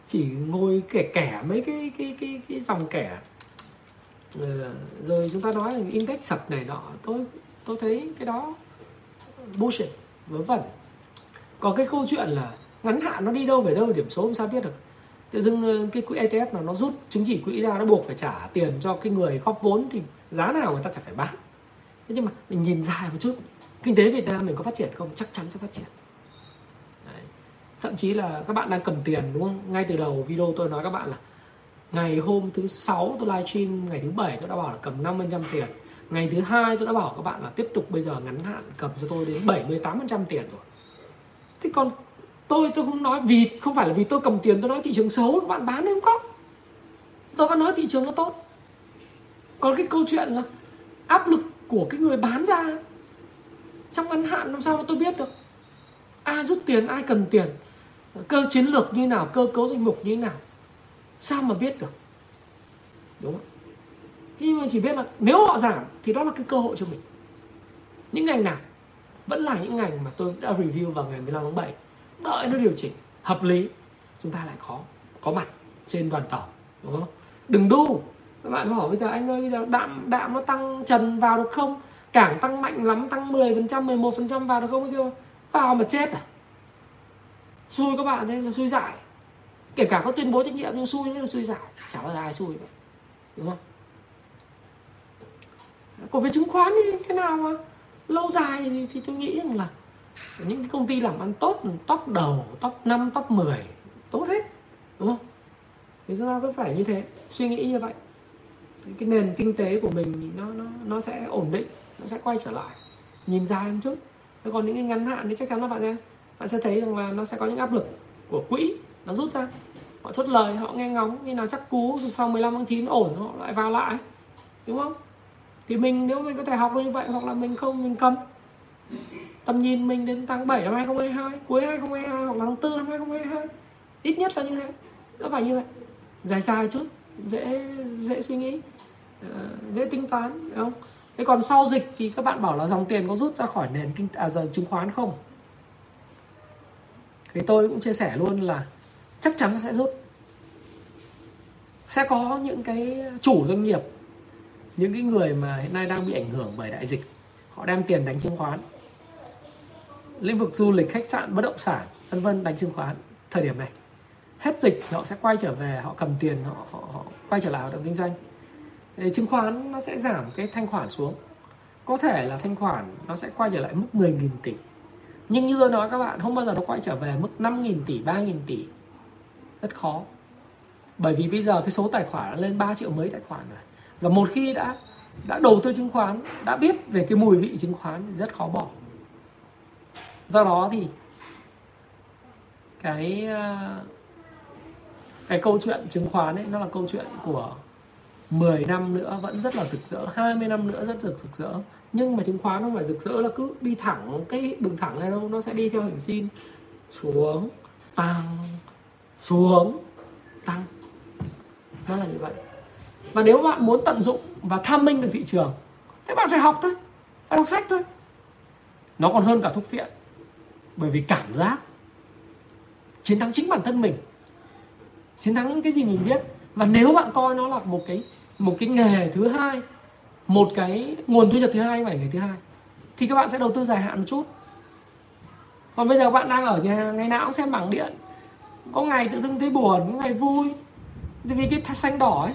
chỉ ngồi kẻ kẻ mấy cái cái cái cái dòng kẻ. Ừ, rồi chúng ta nói là index sập này nọ tôi tôi thấy cái đó bullshit vớ vẩn. Có cái câu chuyện là ngắn hạn nó đi đâu về đâu điểm số không sao biết được. Tự dưng ờ, cái quỹ ETF nào nó rút chứng chỉ quỹ ra nó buộc phải trả tiền cho cái người góp vốn thì giá nào người ta chẳng phải bán. Thế nhưng mà mình nhìn dài một chút kinh tế Việt Nam mình có phát triển không? Chắc chắn sẽ phát triển thậm chí là các bạn đang cầm tiền, đúng không? Ngay từ đầu video tôi nói các bạn là ngày hôm thứ sáu tôi livestream, ngày thứ bảy tôi đã bảo là cầm 5% tiền. Ngày thứ hai tôi đã bảo các bạn là tiếp tục bây giờ ngắn hạn cầm cho tôi đến 78% tiền rồi. Thế còn tôi tôi không nói vì, không phải là vì tôi cầm tiền, tôi nói thị trường xấu, các bạn bán em không có tôi vẫn nói thị trường nó tốt. Còn cái câu chuyện là áp lực của cái người bán ra, trong ngắn hạn làm sao mà tôi biết được? Ai rút tiền, ai cần tiền? Cơ chiến lược như nào, cơ cấu danh mục như nào? Sao mà biết được? Đúng không? Nhưng mà chỉ biết là nếu họ giảm thì đó là cái cơ hội cho mình. Những ngành nào? Vẫn là những ngành mà tôi đã review vào ngày 15 tháng 7 đợi nó điều chỉnh, hợp lý, chúng ta lại có có mặt trên đoàn tàu, đúng không? Đừng đu. Các bạn hỏi bây giờ, anh ơi, bây giờ đạm đạm nó tăng trần vào được không? Cảng tăng mạnh lắm, tăng 10 phần trăm 11 phần trăm vào được không? Kêu vào mà chết à? Xui các bạn thế là xui giải. Kể cả có tuyên bố trách nhiệm nhưng xui nhưng là xui giải. Chả bao giờ ai xui vậy đúng không? Còn về chứng khoán thì thế nào mà? Lâu dài thì, thì tôi nghĩ rằng là những cái công ty làm ăn tốt top đầu top 5 top 10 tốt hết. Đúng không? Thì chúng ta cứ phải như thế suy nghĩ như vậy. Cái nền kinh tế của mình nó nó nó sẽ ổn định nó sẽ quay trở lại. Nhìn dài hơn chút. Còn những cái ngắn hạn thì chắc chắn là bạn sẽ bạn sẽ thấy rằng là nó sẽ có những áp lực của quỹ nó rút ra. Họ chốt lời họ nghe ngóng như nào chắc cú sau 15 tháng 9 ổn họ lại vào lại đúng không? Thì mình nếu mình có thể học được như vậy hoặc là mình không mình cầm. Tầm nhìn mình đến tháng 7 năm 2022 cuối 2022 hoặc là tháng 4 năm 2022 ít nhất là như thế. Nó phải như vậy. Dài dài chút dễ dễ suy nghĩ ờ, dễ tính toán đúng không? Thế còn sau dịch thì các bạn bảo là dòng tiền có rút ra khỏi nền kinh à, giờ chứng khoán không? Thì tôi cũng chia sẻ luôn là chắc chắn sẽ rút. Sẽ có những cái chủ doanh nghiệp những cái người mà hiện nay đang bị ảnh hưởng bởi đại dịch họ đem tiền đánh chứng khoán. Lĩnh vực du lịch khách sạn bất động sản vân vân đánh chứng khoán thời điểm này. Hết dịch thì họ sẽ quay trở về họ cầm tiền họ họ, họ quay trở lại hoạt động kinh doanh. Thì chứng khoán nó sẽ giảm cái thanh khoản xuống. Có thể là thanh khoản nó sẽ quay trở lại mức 10.000 tỷ nhưng như tôi nói các bạn, không bao giờ nó quay trở về mức 5.000 tỷ 3.000 tỷ. Rất khó. Bởi vì bây giờ cái số tài khoản đã lên 3 triệu mấy tài khoản rồi. Và một khi đã đã đầu tư chứng khoán, đã biết về cái mùi vị chứng khoán thì rất khó bỏ. Do đó thì cái ờ, cái câu chuyện chứng khoán ấy, nó là câu chuyện của 10 năm nữa, vẫn rất là rực rỡ 20 năm nữa rất rực rực rỡ nhưng mà chứng khoán nó phải rực rỡ là cứ đi thẳng cái đường thẳng này đâu nó sẽ đi theo hình sin xuống, tăng xuống, tăng. Nó là như vậy. Và nếu bạn muốn tận dụng và tham minh được thị trường thế bạn phải học thôi. Phải đọc sách thôi. Nó còn hơn cả thuốc viện bởi vì cảm giác chiến thắng chính bản thân mình. Chiến thắng những cái gì mình biết. Và nếu bạn coi nó là một cái một cái nghề thứ hai một cái nguồn thu nhập thứ hai không phải nghề thứ hai. Thì các bạn sẽ đầu tư dài hạn một chút. Còn bây giờ bạn đang ở nhà ngày nào cũng xem bảng điện. Có ngày tự dưng thấy buồn có ngày vui. Vì cái xanh đỏ ấy.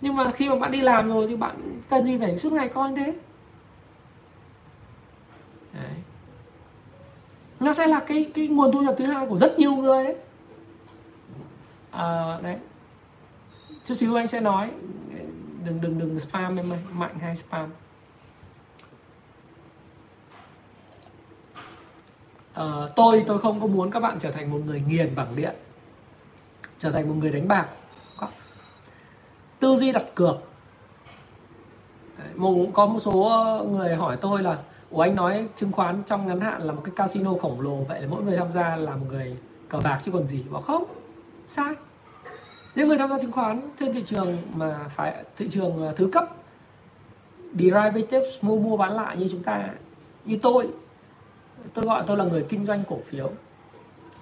Nhưng mà khi mà bạn đi làm rồi thì bạn cần gì phải suốt ngày coi như thế? Đấy. nó sẽ là cái cái nguồn thu nhập thứ hai của rất nhiều người đấy. À, đấy. Chút xíu anh sẽ nói đừng đừng đừng spam em ơi mạnh hay spam? À, tôi tôi không có muốn các bạn trở thành một người nghiền bảng điện trở thành một người đánh bạc. Tư duy đặt cược. Đấy, có một số người hỏi tôi là Ủa anh nói chứng khoán trong ngắn hạn là một cái casino khổng lồ Vậy là mỗi người tham gia là một người cờ bạc chứ còn gì? Bảo không, sai những người tham gia chứng khoán trên thị trường mà phải thị trường à, thứ cấp, derivatives, mua mua bán lại như chúng ta, như tôi tôi gọi tôi là người kinh doanh cổ phiếu.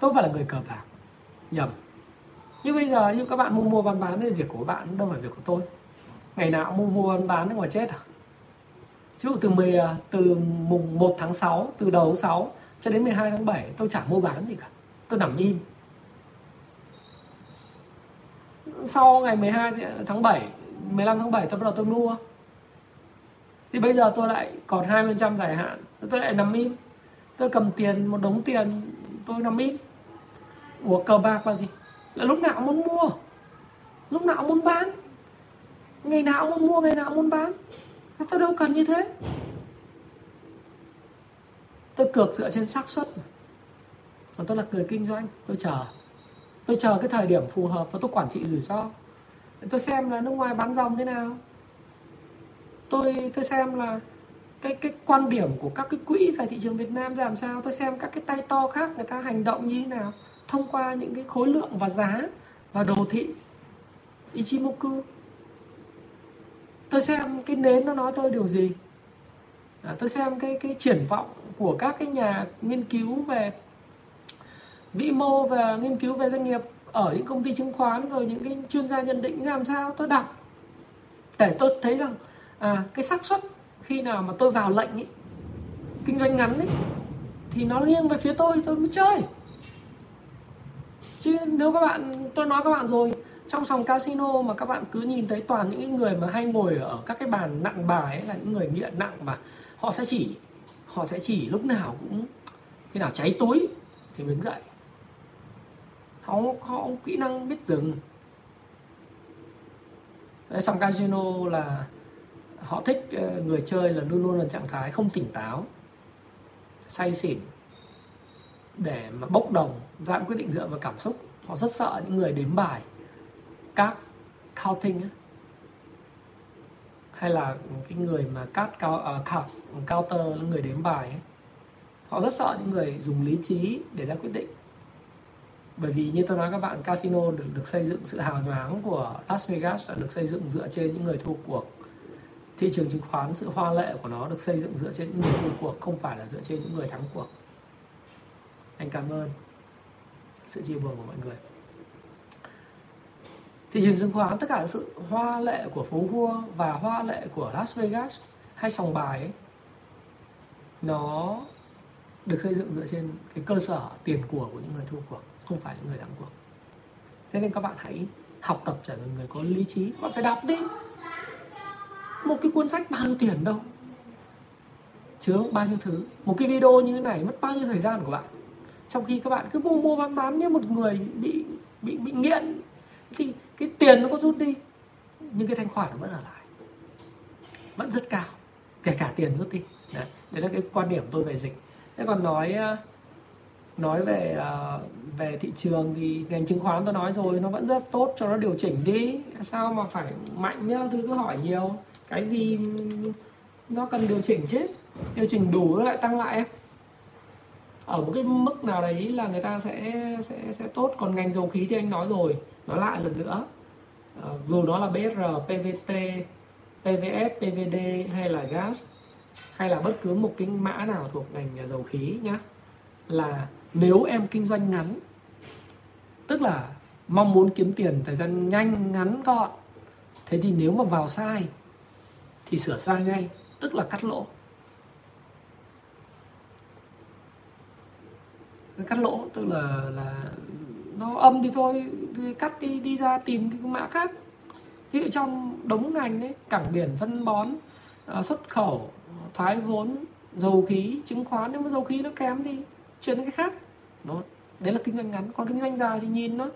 Tôi không phải là người cờ bạc. Nhầm. Nhưng bây giờ, như các bạn mua mua bán bán thì việc của bạn đâu phải việc của tôi. Ngày nào mua mua bán bán ngoài chết à? Chứ từ 10 à, từ mùng 1 tháng 6 từ đầu tháng 6 cho đến 12 tháng 7 tôi chả mua bán gì cả. Tôi nằm im sau ngày 12 ờ, tháng 7 15 tháng 7 tôi bắt đầu tôi mua. Thì bây giờ tôi lại còn 20% dài hạn, tôi lại nằm im. Tôi cầm tiền, một đống tiền, tôi nằm im. Ủa, cờ bạc là gì? Là lúc nào cũng muốn mua. Lúc nào cũng muốn bán. Ngày nào cũng muốn mua, ngày nào cũng muốn bán. Tôi đâu cần như thế. Tôi cược dựa trên xác suất còn tôi là người kinh doanh, tôi chờ tôi chờ cái thời điểm phù hợp và tôi quản trị rủi ro. Tôi xem là nước ngoài bán dòng thế nào. Tôi tôi xem là cái cái quan điểm của các cái quỹ về thị trường Việt Nam ra làm sao. Tôi xem các cái tay to khác người ta hành động như thế nào thông qua những cái khối lượng và giá và đồ thị. Ichimoku. Tôi xem cái nến nó nói tôi điều gì. À, tôi xem cái cái triển vọng của các cái nhà nghiên cứu về vĩ mô và nghiên cứu về doanh nghiệp ở những công ty chứng khoán rồi những cái chuyên gia nhận định làm sao? Tôi đọc. Để tôi thấy rằng à, cái xác suất khi nào mà tôi vào lệnh ấy, kinh doanh ngắn ấy, thì nó nghiêng về phía tôi tôi mới chơi. Chứ nếu các bạn tôi nói các bạn rồi trong sòng casino mà các bạn cứ nhìn thấy toàn những người mà hay ngồi ở các cái bàn nặng bài ấy là những người nghiện nặng mà họ sẽ chỉ họ sẽ chỉ lúc nào cũng khi nào cháy túi thì mới dậy họ có kỹ năng biết dừng Đấy, sòng casino là họ thích ờ, người chơi là luôn luôn là trạng thái không tỉnh táo say xỉn để mà bốc đồng ra quyết định dựa vào cảm xúc họ rất sợ những người đếm bài các counting ấy. hay là cái người mà cát cao uh, counter người đếm bài ấy. họ rất sợ những người dùng lý trí để ra quyết định bởi vì như tôi nói các bạn casino được được xây dựng sự hào nhoáng của Las Vegas đã được xây dựng dựa trên những người thua cuộc. Thị trường chứng khoán sự hoa lệ của nó được xây dựng dựa trên những người thua cuộc không phải là dựa trên những người thắng cuộc. Anh cảm ơn sự chia buồn của mọi người. Thị trường chứng khoán tất cả sự hoa lệ của phố vua và hoa lệ của Las Vegas hay sòng bài ấy, nó được xây dựng dựa trên cái cơ sở tiền của của những người thua cuộc không phải những người thắng cuộc thế nên các bạn hãy học tập trở thành người có lý trí. Bạn phải đọc đi. Một cái cuốn sách bao nhiêu tiền đâu? Chứa bao nhiêu thứ? Một cái video như thế này mất bao nhiêu thời gian của bạn? Trong khi các bạn cứ mua mua bán bán như một người bị bị bị nghiện thì cái tiền nó có rút đi nhưng cái thanh khoản nó vẫn ở lại. Vẫn rất cao. Kể cả tiền rút đi. Đấy, đấy là cái quan điểm tôi về dịch. Thế còn nói ờ, nói về uh, về thị trường thì ngành chứng khoán tôi nói rồi nó vẫn rất tốt cho nó điều chỉnh đi. Sao mà phải mạnh nhá thứ cứ hỏi nhiều. Cái gì nó cần điều chỉnh chứ? Điều chỉnh đủ nó lại tăng lại. Em ở một cái mức nào đấy là người ta sẽ sẽ sẽ tốt. Còn ngành dầu khí thì anh nói rồi nói lại lần nữa. À, dù nó là BR, PVT, PVS, PVD hay là gas hay là bất cứ một cái mã nào thuộc ngành dầu khí nhá là nếu em kinh doanh ngắn, tức là mong muốn kiếm tiền thời gian nhanh, ngắn, gọn, thế thì nếu mà vào sai thì sửa sai ngay, tức là cắt lỗ. Cắt lỗ tức là là nó âm thì thôi, thì cắt đi đi ra tìm cái mã khác. Ví dụ trong đống ngành đấy cảng biển, phân bón ờ, xuất khẩu, thoái vốn, dầu khí, chứng khoán, nếu mà dầu khí nó kém thì chuyển cái khác. Đó. Đấy là kinh doanh ngắn. Còn kinh doanh dài thì nhìn nó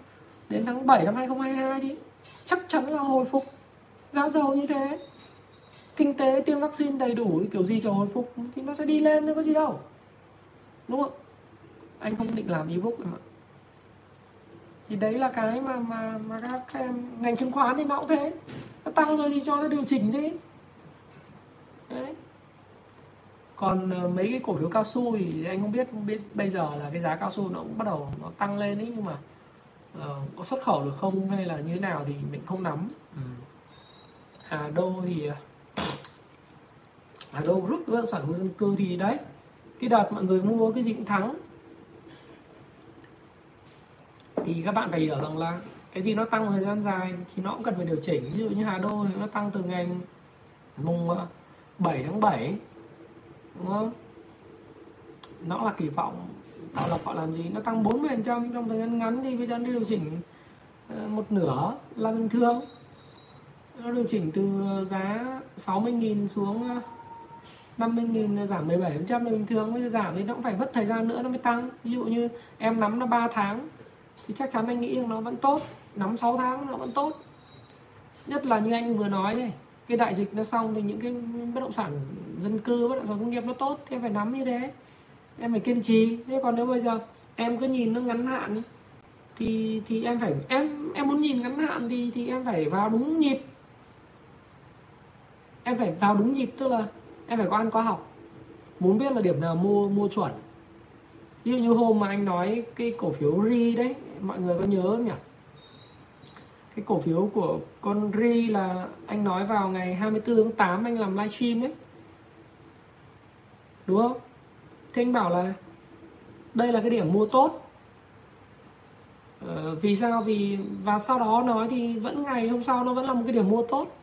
đến tháng 7 năm 2022 đi chắc chắn là hồi phục. Giá dầu như thế. Kinh tế tiêm vaccine đầy đủ kiểu gì cho hồi phục thì nó sẽ đi lên thôi có gì đâu. Đúng không? Anh không định làm ebook em ạ. Thì đấy là cái mà mà mà các, các ngành chứng khoán thì nó cũng thế. Nó tăng rồi thì cho nó điều chỉnh đi. Đấy còn ờ, mấy cái cổ phiếu cao su thì anh không biết không biết bây giờ là cái giá cao su nó cũng bắt đầu nó tăng lên ấy nhưng mà uh, có xuất khẩu được không hay là như thế nào thì mình không nắm. Ừ. Hà Đô thì ờ, Hà Đô rút bất sản khu dân cư thì đấy cái đợt mọi người mua cái gì cũng thắng. Thì các bạn phải hiểu rằng là cái gì nó tăng thời gian dài thì nó cũng cần phải điều chỉnh. Ví dụ như Hà Đô thì nó tăng từ ngày mùng 7 tháng 7 đúng không? Nó là kỳ vọng. Tạo lập họ làm gì? Nó tăng 40 phần trăm trong thời gian ngắn thì bây giờ nó điều chỉnh ờ, một nửa là bình thường. Nó điều chỉnh từ giá 60.000 xuống ờ, 50.000 ờ, giảm 17% là bình thường. Bây giờ giảm thì nó cũng phải mất thời gian nữa nó mới tăng. Ví dụ như em nắm nó 3 tháng thì chắc chắn anh nghĩ rằng nó vẫn tốt. Nắm 6 tháng nó vẫn tốt. Nhất là như anh vừa nói đây cái đại dịch nó xong thì những cái bất động sản dân cư, bất động sản công nghiệp nó tốt, thì em phải nắm như thế. Em phải kiên trì. Thế còn nếu bây giờ em cứ nhìn nó ngắn hạn, thì thì em phải, em em muốn nhìn ngắn hạn thì thì em phải vào đúng nhịp. Em phải vào đúng nhịp, tức là em phải có ăn có học. Muốn biết là điểm nào mua mua chuẩn. Ví dụ như hôm mà anh nói cái cổ phiếu ri đấy, mọi người có nhớ không nhỉ? Cái cổ phiếu của con ri là anh nói vào ngày 24 tháng 8 anh làm livestream đấy. Đúng không? Thế anh bảo là đây là cái điểm mua tốt. Ờ, vì sao? Vì và sau đó nói thì vẫn ngày hôm sau nó vẫn là một cái điểm mua tốt.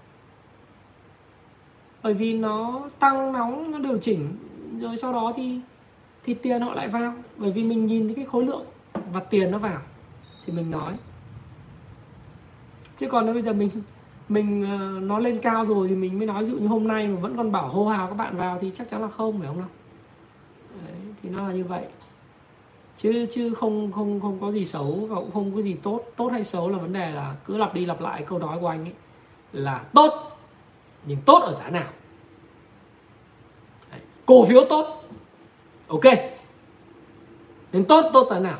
Bởi vì nó tăng nóng nó điều chỉnh rồi sau đó thì thì tiền họ lại vào. Bởi vì mình nhìn thấy cái khối lượng và tiền nó vào thì mình nói chứ còn nếu bây giờ mình mình ờ, nó lên cao rồi thì mình mới nói ví dụ như hôm nay mà vẫn còn bảo hô hào các bạn vào thì chắc chắn là không phải không nào? Đấy, thì nó là như vậy. Chứ chứ không không không có gì xấu và cũng không có gì tốt. Tốt hay xấu là vấn đề là cứ lặp đi lặp lại câu nói của anh ấy là tốt nhưng tốt ở giá nào? Đấy, cổ phiếu tốt ok. Nên tốt tốt giá nào?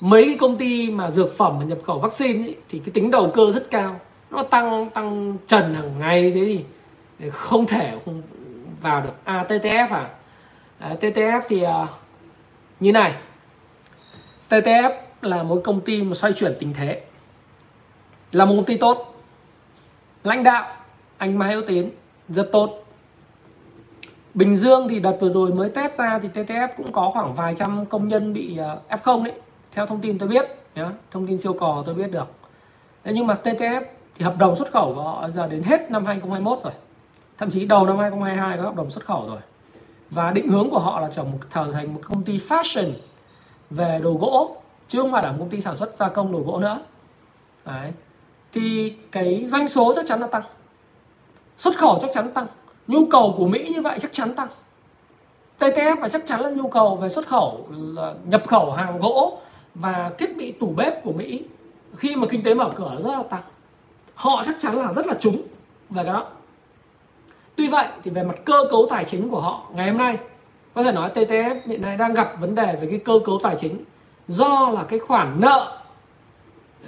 Mấy cái công ty mà dược phẩm mà nhập khẩu vaccine ấy, thì cái tính đầu cơ rất cao. Nó tăng tăng trần hàng ngày thế thì không thể không vào được. À TTF à, à TTF thì à, như này. TTF là một công ty mà xoay chuyển tình thế. Là một công ty tốt. Lãnh đạo anh Mai Hữu Tiến rất tốt. Bình Dương thì đợt vừa rồi mới test ra thì TTF cũng có khoảng vài trăm công nhân bị à, F0 đấy theo thông tin tôi biết nhá thông tin siêu cò tôi biết được. Thế nhưng mà TTF thì hợp đồng xuất khẩu của họ giờ đến hết năm 2021 rồi. Thậm chí đầu năm 2022 có hợp đồng xuất khẩu rồi. Và định hướng của họ là trở một trở thành một công ty fashion về đồ gỗ, chứ không phải là một công ty sản xuất gia công đồ gỗ nữa. Đấy. thì cái doanh số chắc chắn là tăng. Xuất khẩu chắc chắn tăng. Nhu cầu của Mỹ như vậy chắc chắn tăng. TTF là chắc chắn là nhu cầu về xuất khẩu là nhập khẩu hàng gỗ và thiết bị tủ bếp của Mỹ, khi mà kinh tế mở cửa rất là tăng. Họ chắc chắn là rất là trúng về cái đó. Tuy vậy thì về mặt cơ cấu tài chính của họ, ngày hôm nay, có thể nói TTF hiện nay đang gặp vấn đề về cái cơ cấu tài chính do là cái khoản nợ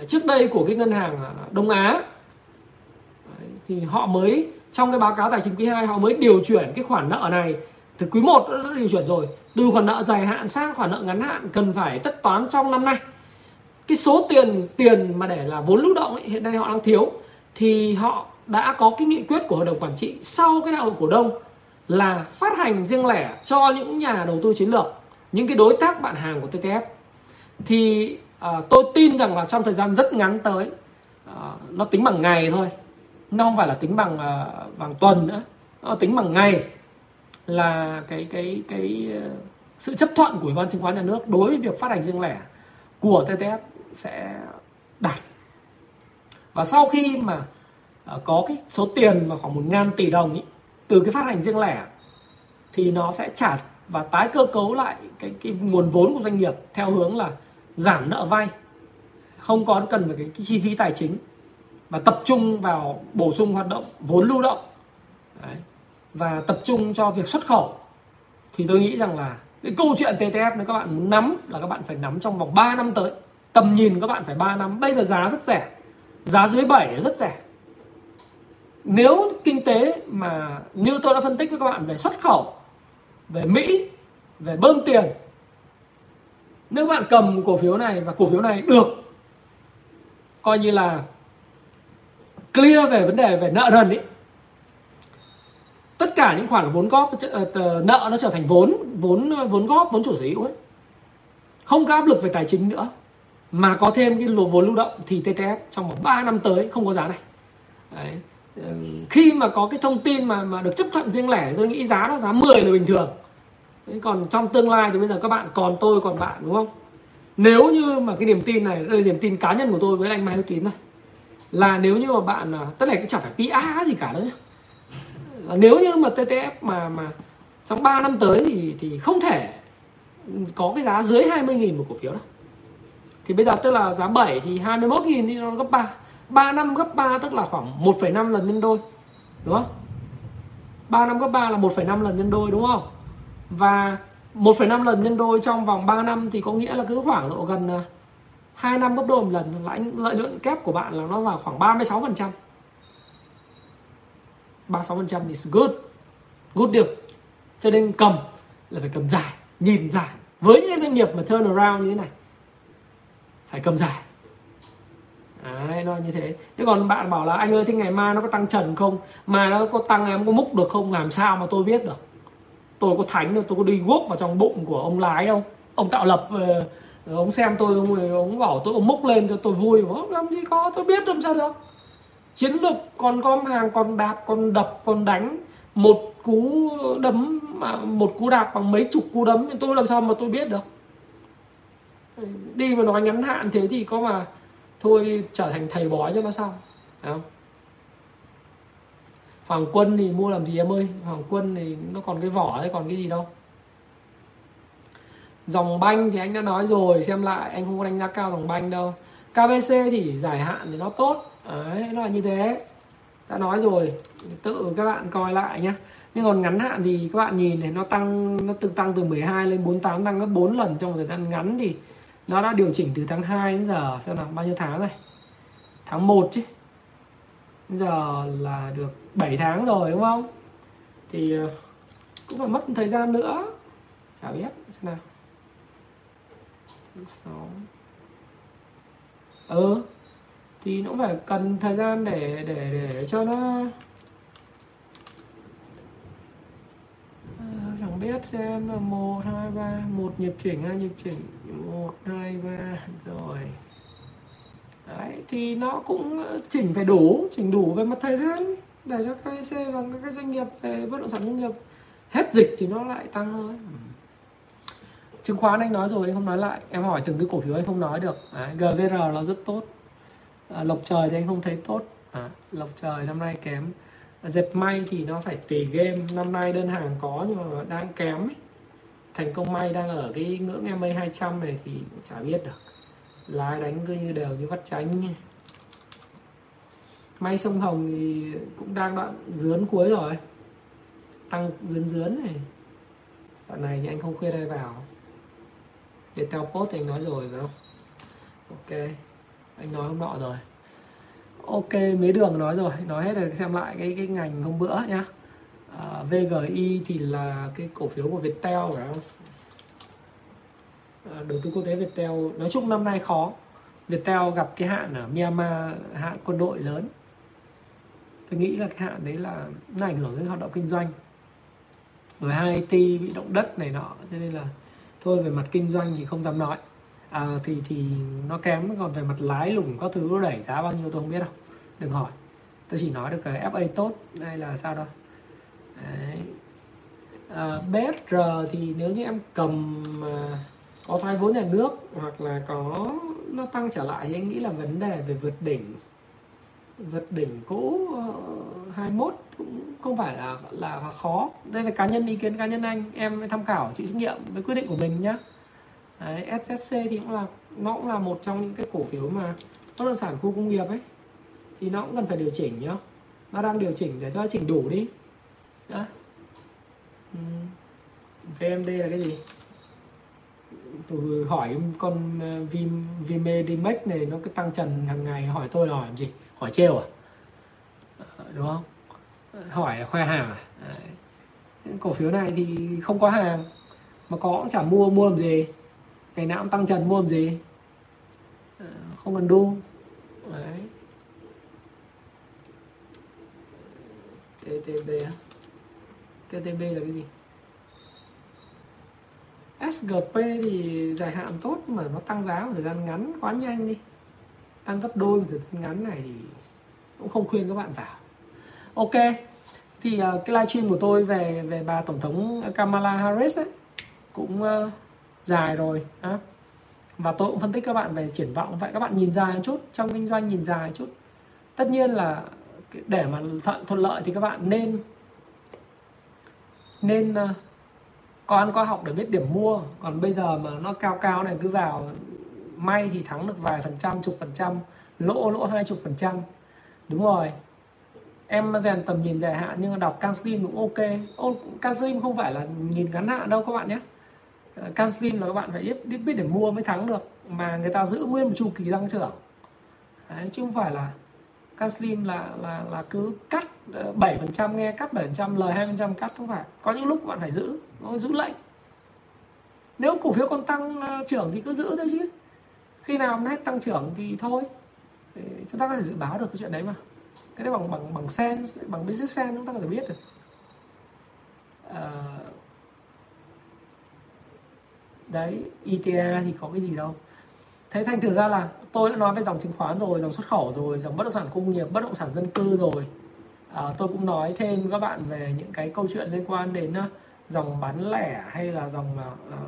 trước đây của cái ngân hàng à, Đông Á. Thì họ mới, trong cái báo cáo tài chính quý 2 họ mới điều chuyển cái khoản nợ này thì quý 1 đã điều chuyển rồi. Từ khoản nợ dài hạn sang khoản nợ ngắn hạn cần phải tất toán trong năm nay. Cái số tiền tiền mà để là vốn lưu động ấy, hiện nay họ đang thiếu. Thì họ đã có cái nghị quyết của hội đồng quản trị sau cái đại hội cổ đông là phát hành riêng lẻ cho những nhà đầu tư chiến lược những cái đối tác bạn hàng của TTF thì uh, tôi tin rằng là trong thời gian rất ngắn tới uh, nó tính bằng ngày thôi. Nó không phải là tính bằng uh, bằng tuần nữa. Nó tính bằng ngày là cái cái cái ờ, sự chấp thuận của ủy ban chứng khoán nhà nước đối với việc phát hành riêng lẻ của TTF sẽ đạt và sau khi mà ờ, có cái số tiền mà khoảng một ngàn tỷ đồng ý, từ cái phát hành riêng lẻ thì nó sẽ trả và tái cơ cấu lại cái cái nguồn vốn của doanh nghiệp theo hướng là giảm nợ vay không có cần phải cái, cái chi phí tài chính và tập trung vào bổ sung hoạt động vốn lưu động Đấy và tập trung cho việc xuất khẩu, thì tôi nghĩ rằng là cái câu chuyện TTF nếu các bạn muốn nắm là các bạn phải nắm trong vòng 3 năm tới. Tầm nhìn các bạn phải 3 năm. Bây giờ giá rất rẻ, giá dưới 7 rất rẻ. Nếu kinh tế mà như tôi đã phân tích với các bạn về xuất khẩu, về Mỹ, về bơm tiền, nếu các bạn cầm cổ phiếu này và cổ phiếu này được coi như là clear về vấn đề về nợ nần ấy tất cả những khoản vốn góp ờ, ờ, ờ, nợ nó trở thành vốn vốn vốn góp vốn chủ sở hữu ấy. Không có áp lực về tài chính nữa. Mà có thêm cái lô vốn lưu động thì TTF trong vòng 3 năm tới không có giá này. Đấy. Khi mà có cái thông tin mà mà được chấp thuận riêng lẻ tôi nghĩ giá nó giá 10 là bình thường. Đấy, còn trong tương lai thì bây giờ các bạn còn tôi còn bạn đúng không? Nếu như mà cái niềm tin này đây là niềm tin cá nhân của tôi với anh Mai Hữu Tín thôi là nếu như mà bạn à, tất này cũng chẳng phải PR gì cả đâu nếu như mà TTF mà mà trong 3 năm tới thì thì không thể có cái giá dưới 20.000 một cổ phiếu đâu. Thì bây giờ tức là giá 7 thì 21.000 thì nó gấp 3 3 năm gấp 3 tức là khoảng 1,5 lần nhân đôi đúng không? 3 năm gấp 3 là 1,5 lần nhân đôi đúng không? Và 1,5 lần nhân đôi trong vòng 3 năm thì có nghĩa là cứ khoảng độ gần à, 2 năm gấp đôi một lần. Lãi lợi nhuận kép của bạn là nó vào khoảng 36% 36 phần trăm thì good. Good deal cho nên cầm là phải cầm dài nhìn dài với những cái doanh nghiệp mà turn around như thế này phải cầm dài Đấy, nó như thế. Thế còn bạn bảo là anh ơi thế ngày mai nó có tăng trần không? Mà nó có tăng em có múc được không? Làm sao mà tôi biết được? Tôi có thánh đâu tôi có đi guốc vào trong bụng của ông lái đâu. Ông tạo lập ờ, ờ, ông xem tôi ông, ông bảo tôi ông múc lên cho tôi vui. Ông làm gì có tôi biết làm sao được chiến lược còn gom hàng còn đạp còn đập còn đánh. Một cú đấm mà, một cú đạp bằng mấy chục cú đấm, thì tôi làm sao mà tôi biết được? Đi mà nói ngắn hạn thế thì có mà thôi trở thành thầy bói cho nó xong không? Hoàng Quân thì mua làm gì em ơi? Hoàng Quân thì nó còn cái vỏ hay còn cái gì đâu. Dòng banh thì anh đã nói rồi, Xem lại, anh không có đánh giá cao dòng banh đâu. KBC thì giải hạn thì nó tốt. Đấy, nó là như thế. Đã nói rồi. Tự các bạn coi lại nhé nhưng còn ngắn hạn thì các bạn nhìn này, nó tăng, nó từ tăng từ 12 lên 48 tăng gấp 4 lần trong một thời gian ngắn thì nó đã điều chỉnh từ tháng 2 đến giờ. Xem nào, bao nhiêu tháng rồi? Tháng 1 chứ. Đến giờ là được 7 tháng rồi, đúng không? Thì ờ, cũng phải mất thời gian nữa. Chả biết, xem nào. 6 ừ thì nó phải cần thời gian để để để cho nó ờ, chẳng biết xem là một hai ba. Một nhịp chỉnh hai nhịp chỉnh. Một hai ba. Rồi. Đấy thì nó cũng ờ, chỉnh phải đủ. Chỉnh đủ về mặt thời gian để cho KBC và các doanh nghiệp về bất động sản công nghiệp hết dịch thì nó lại tăng thôi. Ừ. Chứng khoán anh nói rồi anh không nói lại. Em hỏi từng cái cổ phiếu anh không nói được. Đấy, GVR nó rất tốt à, lộc trời thì anh không thấy tốt. À, lộc trời năm nay kém. Dệt may thì nó phải tùy game. Năm nay đơn hàng có nhưng mà đang kém ấy. thành công may đang ở cái ngưỡng MA 200 này thì chả biết được. Lái đánh cứ như đều như vắt chánh may sông hồng thì cũng đang đoạn dướn cuối rồi. Tăng dướn dướn này. Đoạn này thì anh không khuyên ai vào. Để theo post thì anh nói rồi phải không? Ok anh nói hôm nọ rồi. Ok mấy đường nói rồi. Nói hết rồi xem lại cái cái ngành hôm bữa nhá. À, VGI thì là cái cổ phiếu của Viettel phải không? À, đầu tư quốc tế Viettel. Nói chung năm nay khó. Viettel gặp cái hạn ở Myanmar hạn quân đội lớn. Tôi nghĩ là cái hạn đấy là nó ảnh hưởng đến hoạt động kinh doanh. Rồi hai IT bị động đất này nọ cho nên là thôi về mặt kinh doanh thì không dám nói à, thì thì nó kém. Còn về mặt lái lủng có thứ nó đẩy giá bao nhiêu tôi không biết đâu. Đừng hỏi. Tôi chỉ nói được cái FA tốt. Hay là sao đâu Đấy. À, BSR thì nếu như em cầm mà có thoái vốn nhà nước hoặc là có nó tăng trở lại thì anh nghĩ là vấn đề về vượt đỉnh. Vượt đỉnh cũ ờ, uh, 21 cũng không phải là là khó. Đây là cá nhân ý kiến cá nhân anh. Em tham khảo chịu trách nhiệm với quyết định của mình nhá. Đấy, SSC thì cũng là nó cũng là một trong những cái cổ phiếu mà bất động sản khu công nghiệp ấy. Thì nó cũng cần phải điều chỉnh nhá. Nó đang điều chỉnh để cho chỉnh đủ đi. Đó. VMD là cái gì? Tôi hỏi con ờ, Vim Vimedimax này nó cứ tăng trần hàng ngày hỏi tôi là hỏi làm gì? Hỏi trêu à? Ờ, đúng không? Ờ, hỏi khoe hàng à? Đấy. cổ phiếu này thì không có hàng mà có cũng chả mua mua làm gì ngày nào cũng tăng trần mua làm gì? À, không cần đu. Đấy. TTB TTB là cái gì? SGP thì dài hạn tốt mà nó tăng giá một thời gian ngắn quá nhanh đi. Tăng gấp đôi một thời gian ngắn này thì cũng không khuyên các bạn vào. Ok thì uh, cái livestream của tôi về về bà tổng thống Kamala Harris ấy cũng uh, dài rồi á. Và tôi cũng phân tích các bạn về triển vọng. Vậy các bạn nhìn dài một chút trong kinh doanh nhìn dài một chút. Tất nhiên là để mà thuận thuận lợi thì các bạn nên nên ờ, có ăn có học để biết điểm mua. Còn bây giờ mà nó cao cao này cứ vào may thì thắng được vài phần trăm chục phần trăm lỗ lỗ hai chục phần trăm. Đúng rồi. Em rèn tầm nhìn dài hạn nhưng mà đọc Canslim cũng ok. Ô, Canslim không phải là nhìn ngắn hạn đâu các bạn nhé. Ờ, Canslim là các bạn phải biết, biết biết để mua mới thắng được mà người ta giữ nguyên một chu kỳ tăng trưởng. Đấy, chứ không phải là Canslim là là là cứ cắt ờ, 7% trăm nghe cắt 7% lời 2% cắt không phải. Có những lúc bạn phải giữ nó giữ lệnh. Nếu cổ phiếu còn tăng ờ, trưởng thì cứ giữ thôi chứ. Khi nào nó hết tăng trưởng thì thôi. Thì chúng ta có thể dự báo được cái chuyện đấy mà. Cái đấy bằng bằng bằng sense bằng business sense chúng ta có thể biết được. Uh, đấy ETA thì có cái gì đâu. Thế thành thử ra là tôi đã nói về dòng chứng khoán rồi dòng xuất khẩu rồi dòng bất động sản công nghiệp bất động sản dân cư rồi. À, tôi cũng nói thêm với các bạn về những cái câu chuyện liên quan đến uh, dòng bán lẻ hay là dòng uh,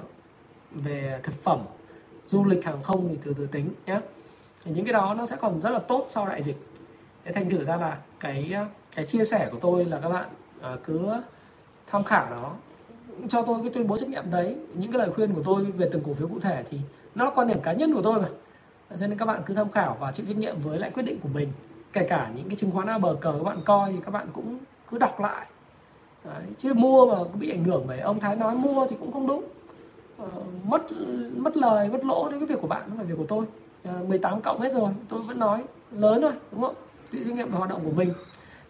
về thực phẩm du lịch hàng không thì từ từ tính nhé thì những cái đó nó sẽ còn rất là tốt sau đại dịch. Thế thành thử ra là cái cái chia sẻ của tôi là các bạn uh, cứ tham khảo nó cho tôi cái tuyên bố trách nhiệm đấy những cái lời khuyên của tôi về từng cổ phiếu cụ thể thì nó là quan điểm cá nhân của tôi mà. Cho nên các bạn cứ tham khảo và chịu trách nhiệm với lại quyết định của mình. Kể cả những cái chứng khoán A bờ cờ các bạn coi thì các bạn cũng cứ đọc lại. Đấy, chứ mua mà bị ảnh hưởng bởi ông Thái nói mua thì cũng không đúng. Ờ, mất mất lời mất lỗ đấy cái việc của bạn không phải việc của tôi. Ờ, 18 cộng hết rồi tôi vẫn nói lớn rồi đúng không? Chịu trách nhiệm về hoạt động của mình.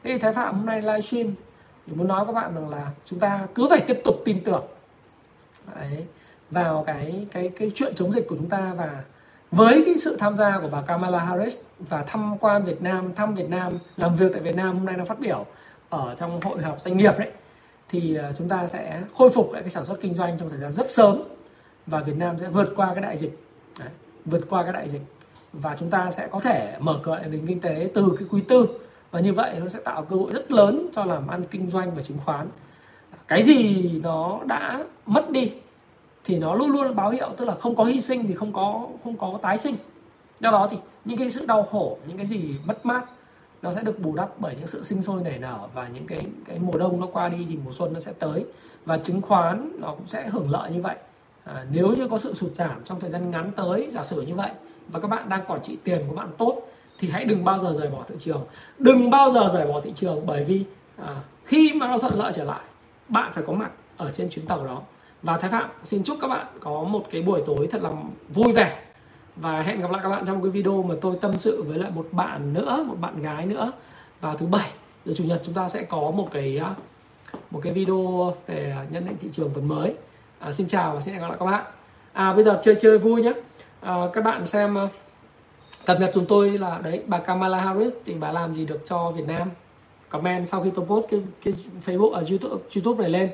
Thế thì Thái Phạm hôm nay livestream thì muốn nói các bạn rằng là chúng ta cứ phải tiếp tục tin tưởng. Đấy, vào cái cái cái chuyện chống dịch của chúng ta và với cái sự tham gia của bà Kamala Harris và tham quan Việt Nam, thăm Việt Nam, làm việc tại Việt Nam hôm nay nó phát biểu ở trong hội họp doanh nghiệp đấy thì ờ, chúng ta sẽ khôi phục lại cái sản xuất kinh doanh trong thời gian rất sớm và Việt Nam sẽ vượt qua cái đại dịch. Đấy, vượt qua cái đại dịch. Và chúng ta sẽ có thể mở cửa nền kinh tế từ cái quý tư và như vậy nó sẽ tạo cơ hội rất lớn cho làm ăn kinh doanh và chứng khoán. Cái gì nó đã mất đi thì nó luôn luôn báo hiệu tức là không có hy sinh thì không có không có tái sinh. Do đó thì những cái sự đau khổ những cái gì mất mát nó sẽ được bù đắp bởi những sự sinh sôi nảy nở và những cái cái mùa đông nó qua đi thì mùa xuân nó sẽ tới. Và chứng khoán nó cũng sẽ hưởng lợi như vậy. À, nếu như có sự sụt giảm trong thời gian ngắn tới giả sử như vậy và các bạn đang quản trị tiền của bạn tốt thì hãy đừng bao giờ rời bỏ thị trường. Đừng bao giờ rời bỏ thị trường bởi vì à, khi mà nó thuận lợi trở lại bạn phải có mặt ở trên chuyến tàu đó. Và Thái Phạm xin chúc các bạn có một cái buổi tối thật là vui vẻ. Và hẹn gặp lại các bạn trong cái video mà tôi tâm sự với lại một bạn nữa một bạn gái nữa vào thứ bảy. Rồi chủ nhật chúng ta sẽ có một cái à, một cái video về nhận định thị trường tuần mới. À, xin chào và xin hẹn gặp lại các bạn. À bây giờ chơi chơi vui nhé à, các bạn xem à, cập nhật chúng tôi là đấy bà Kamala Harris thì bà làm gì được cho Việt Nam? Comment sau khi tôi post cái, cái Facebook ở YouTube YouTube này lên.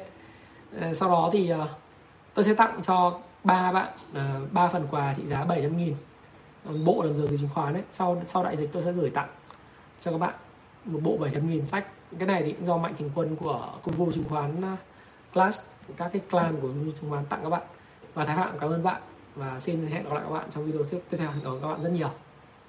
Ờ, sau đó thì ờ, tôi sẽ tặng cho ba bạn ờ, ba phần quà trị giá 700 nghìn. Bộ làm giờ từ chứng khoán đấy sau sau đại dịch tôi sẽ gửi tặng cho các bạn một bộ 700 nghìn sách. Cái này thì cũng do mạnh thường quân của công vụ chứng khoán class các cái clan của chứng khoán tặng các bạn. Và thái phạm cảm ơn bạn. Và xin hẹn gặp lại các bạn trong video tiếp theo. Hẹn gặp các bạn rất nhiều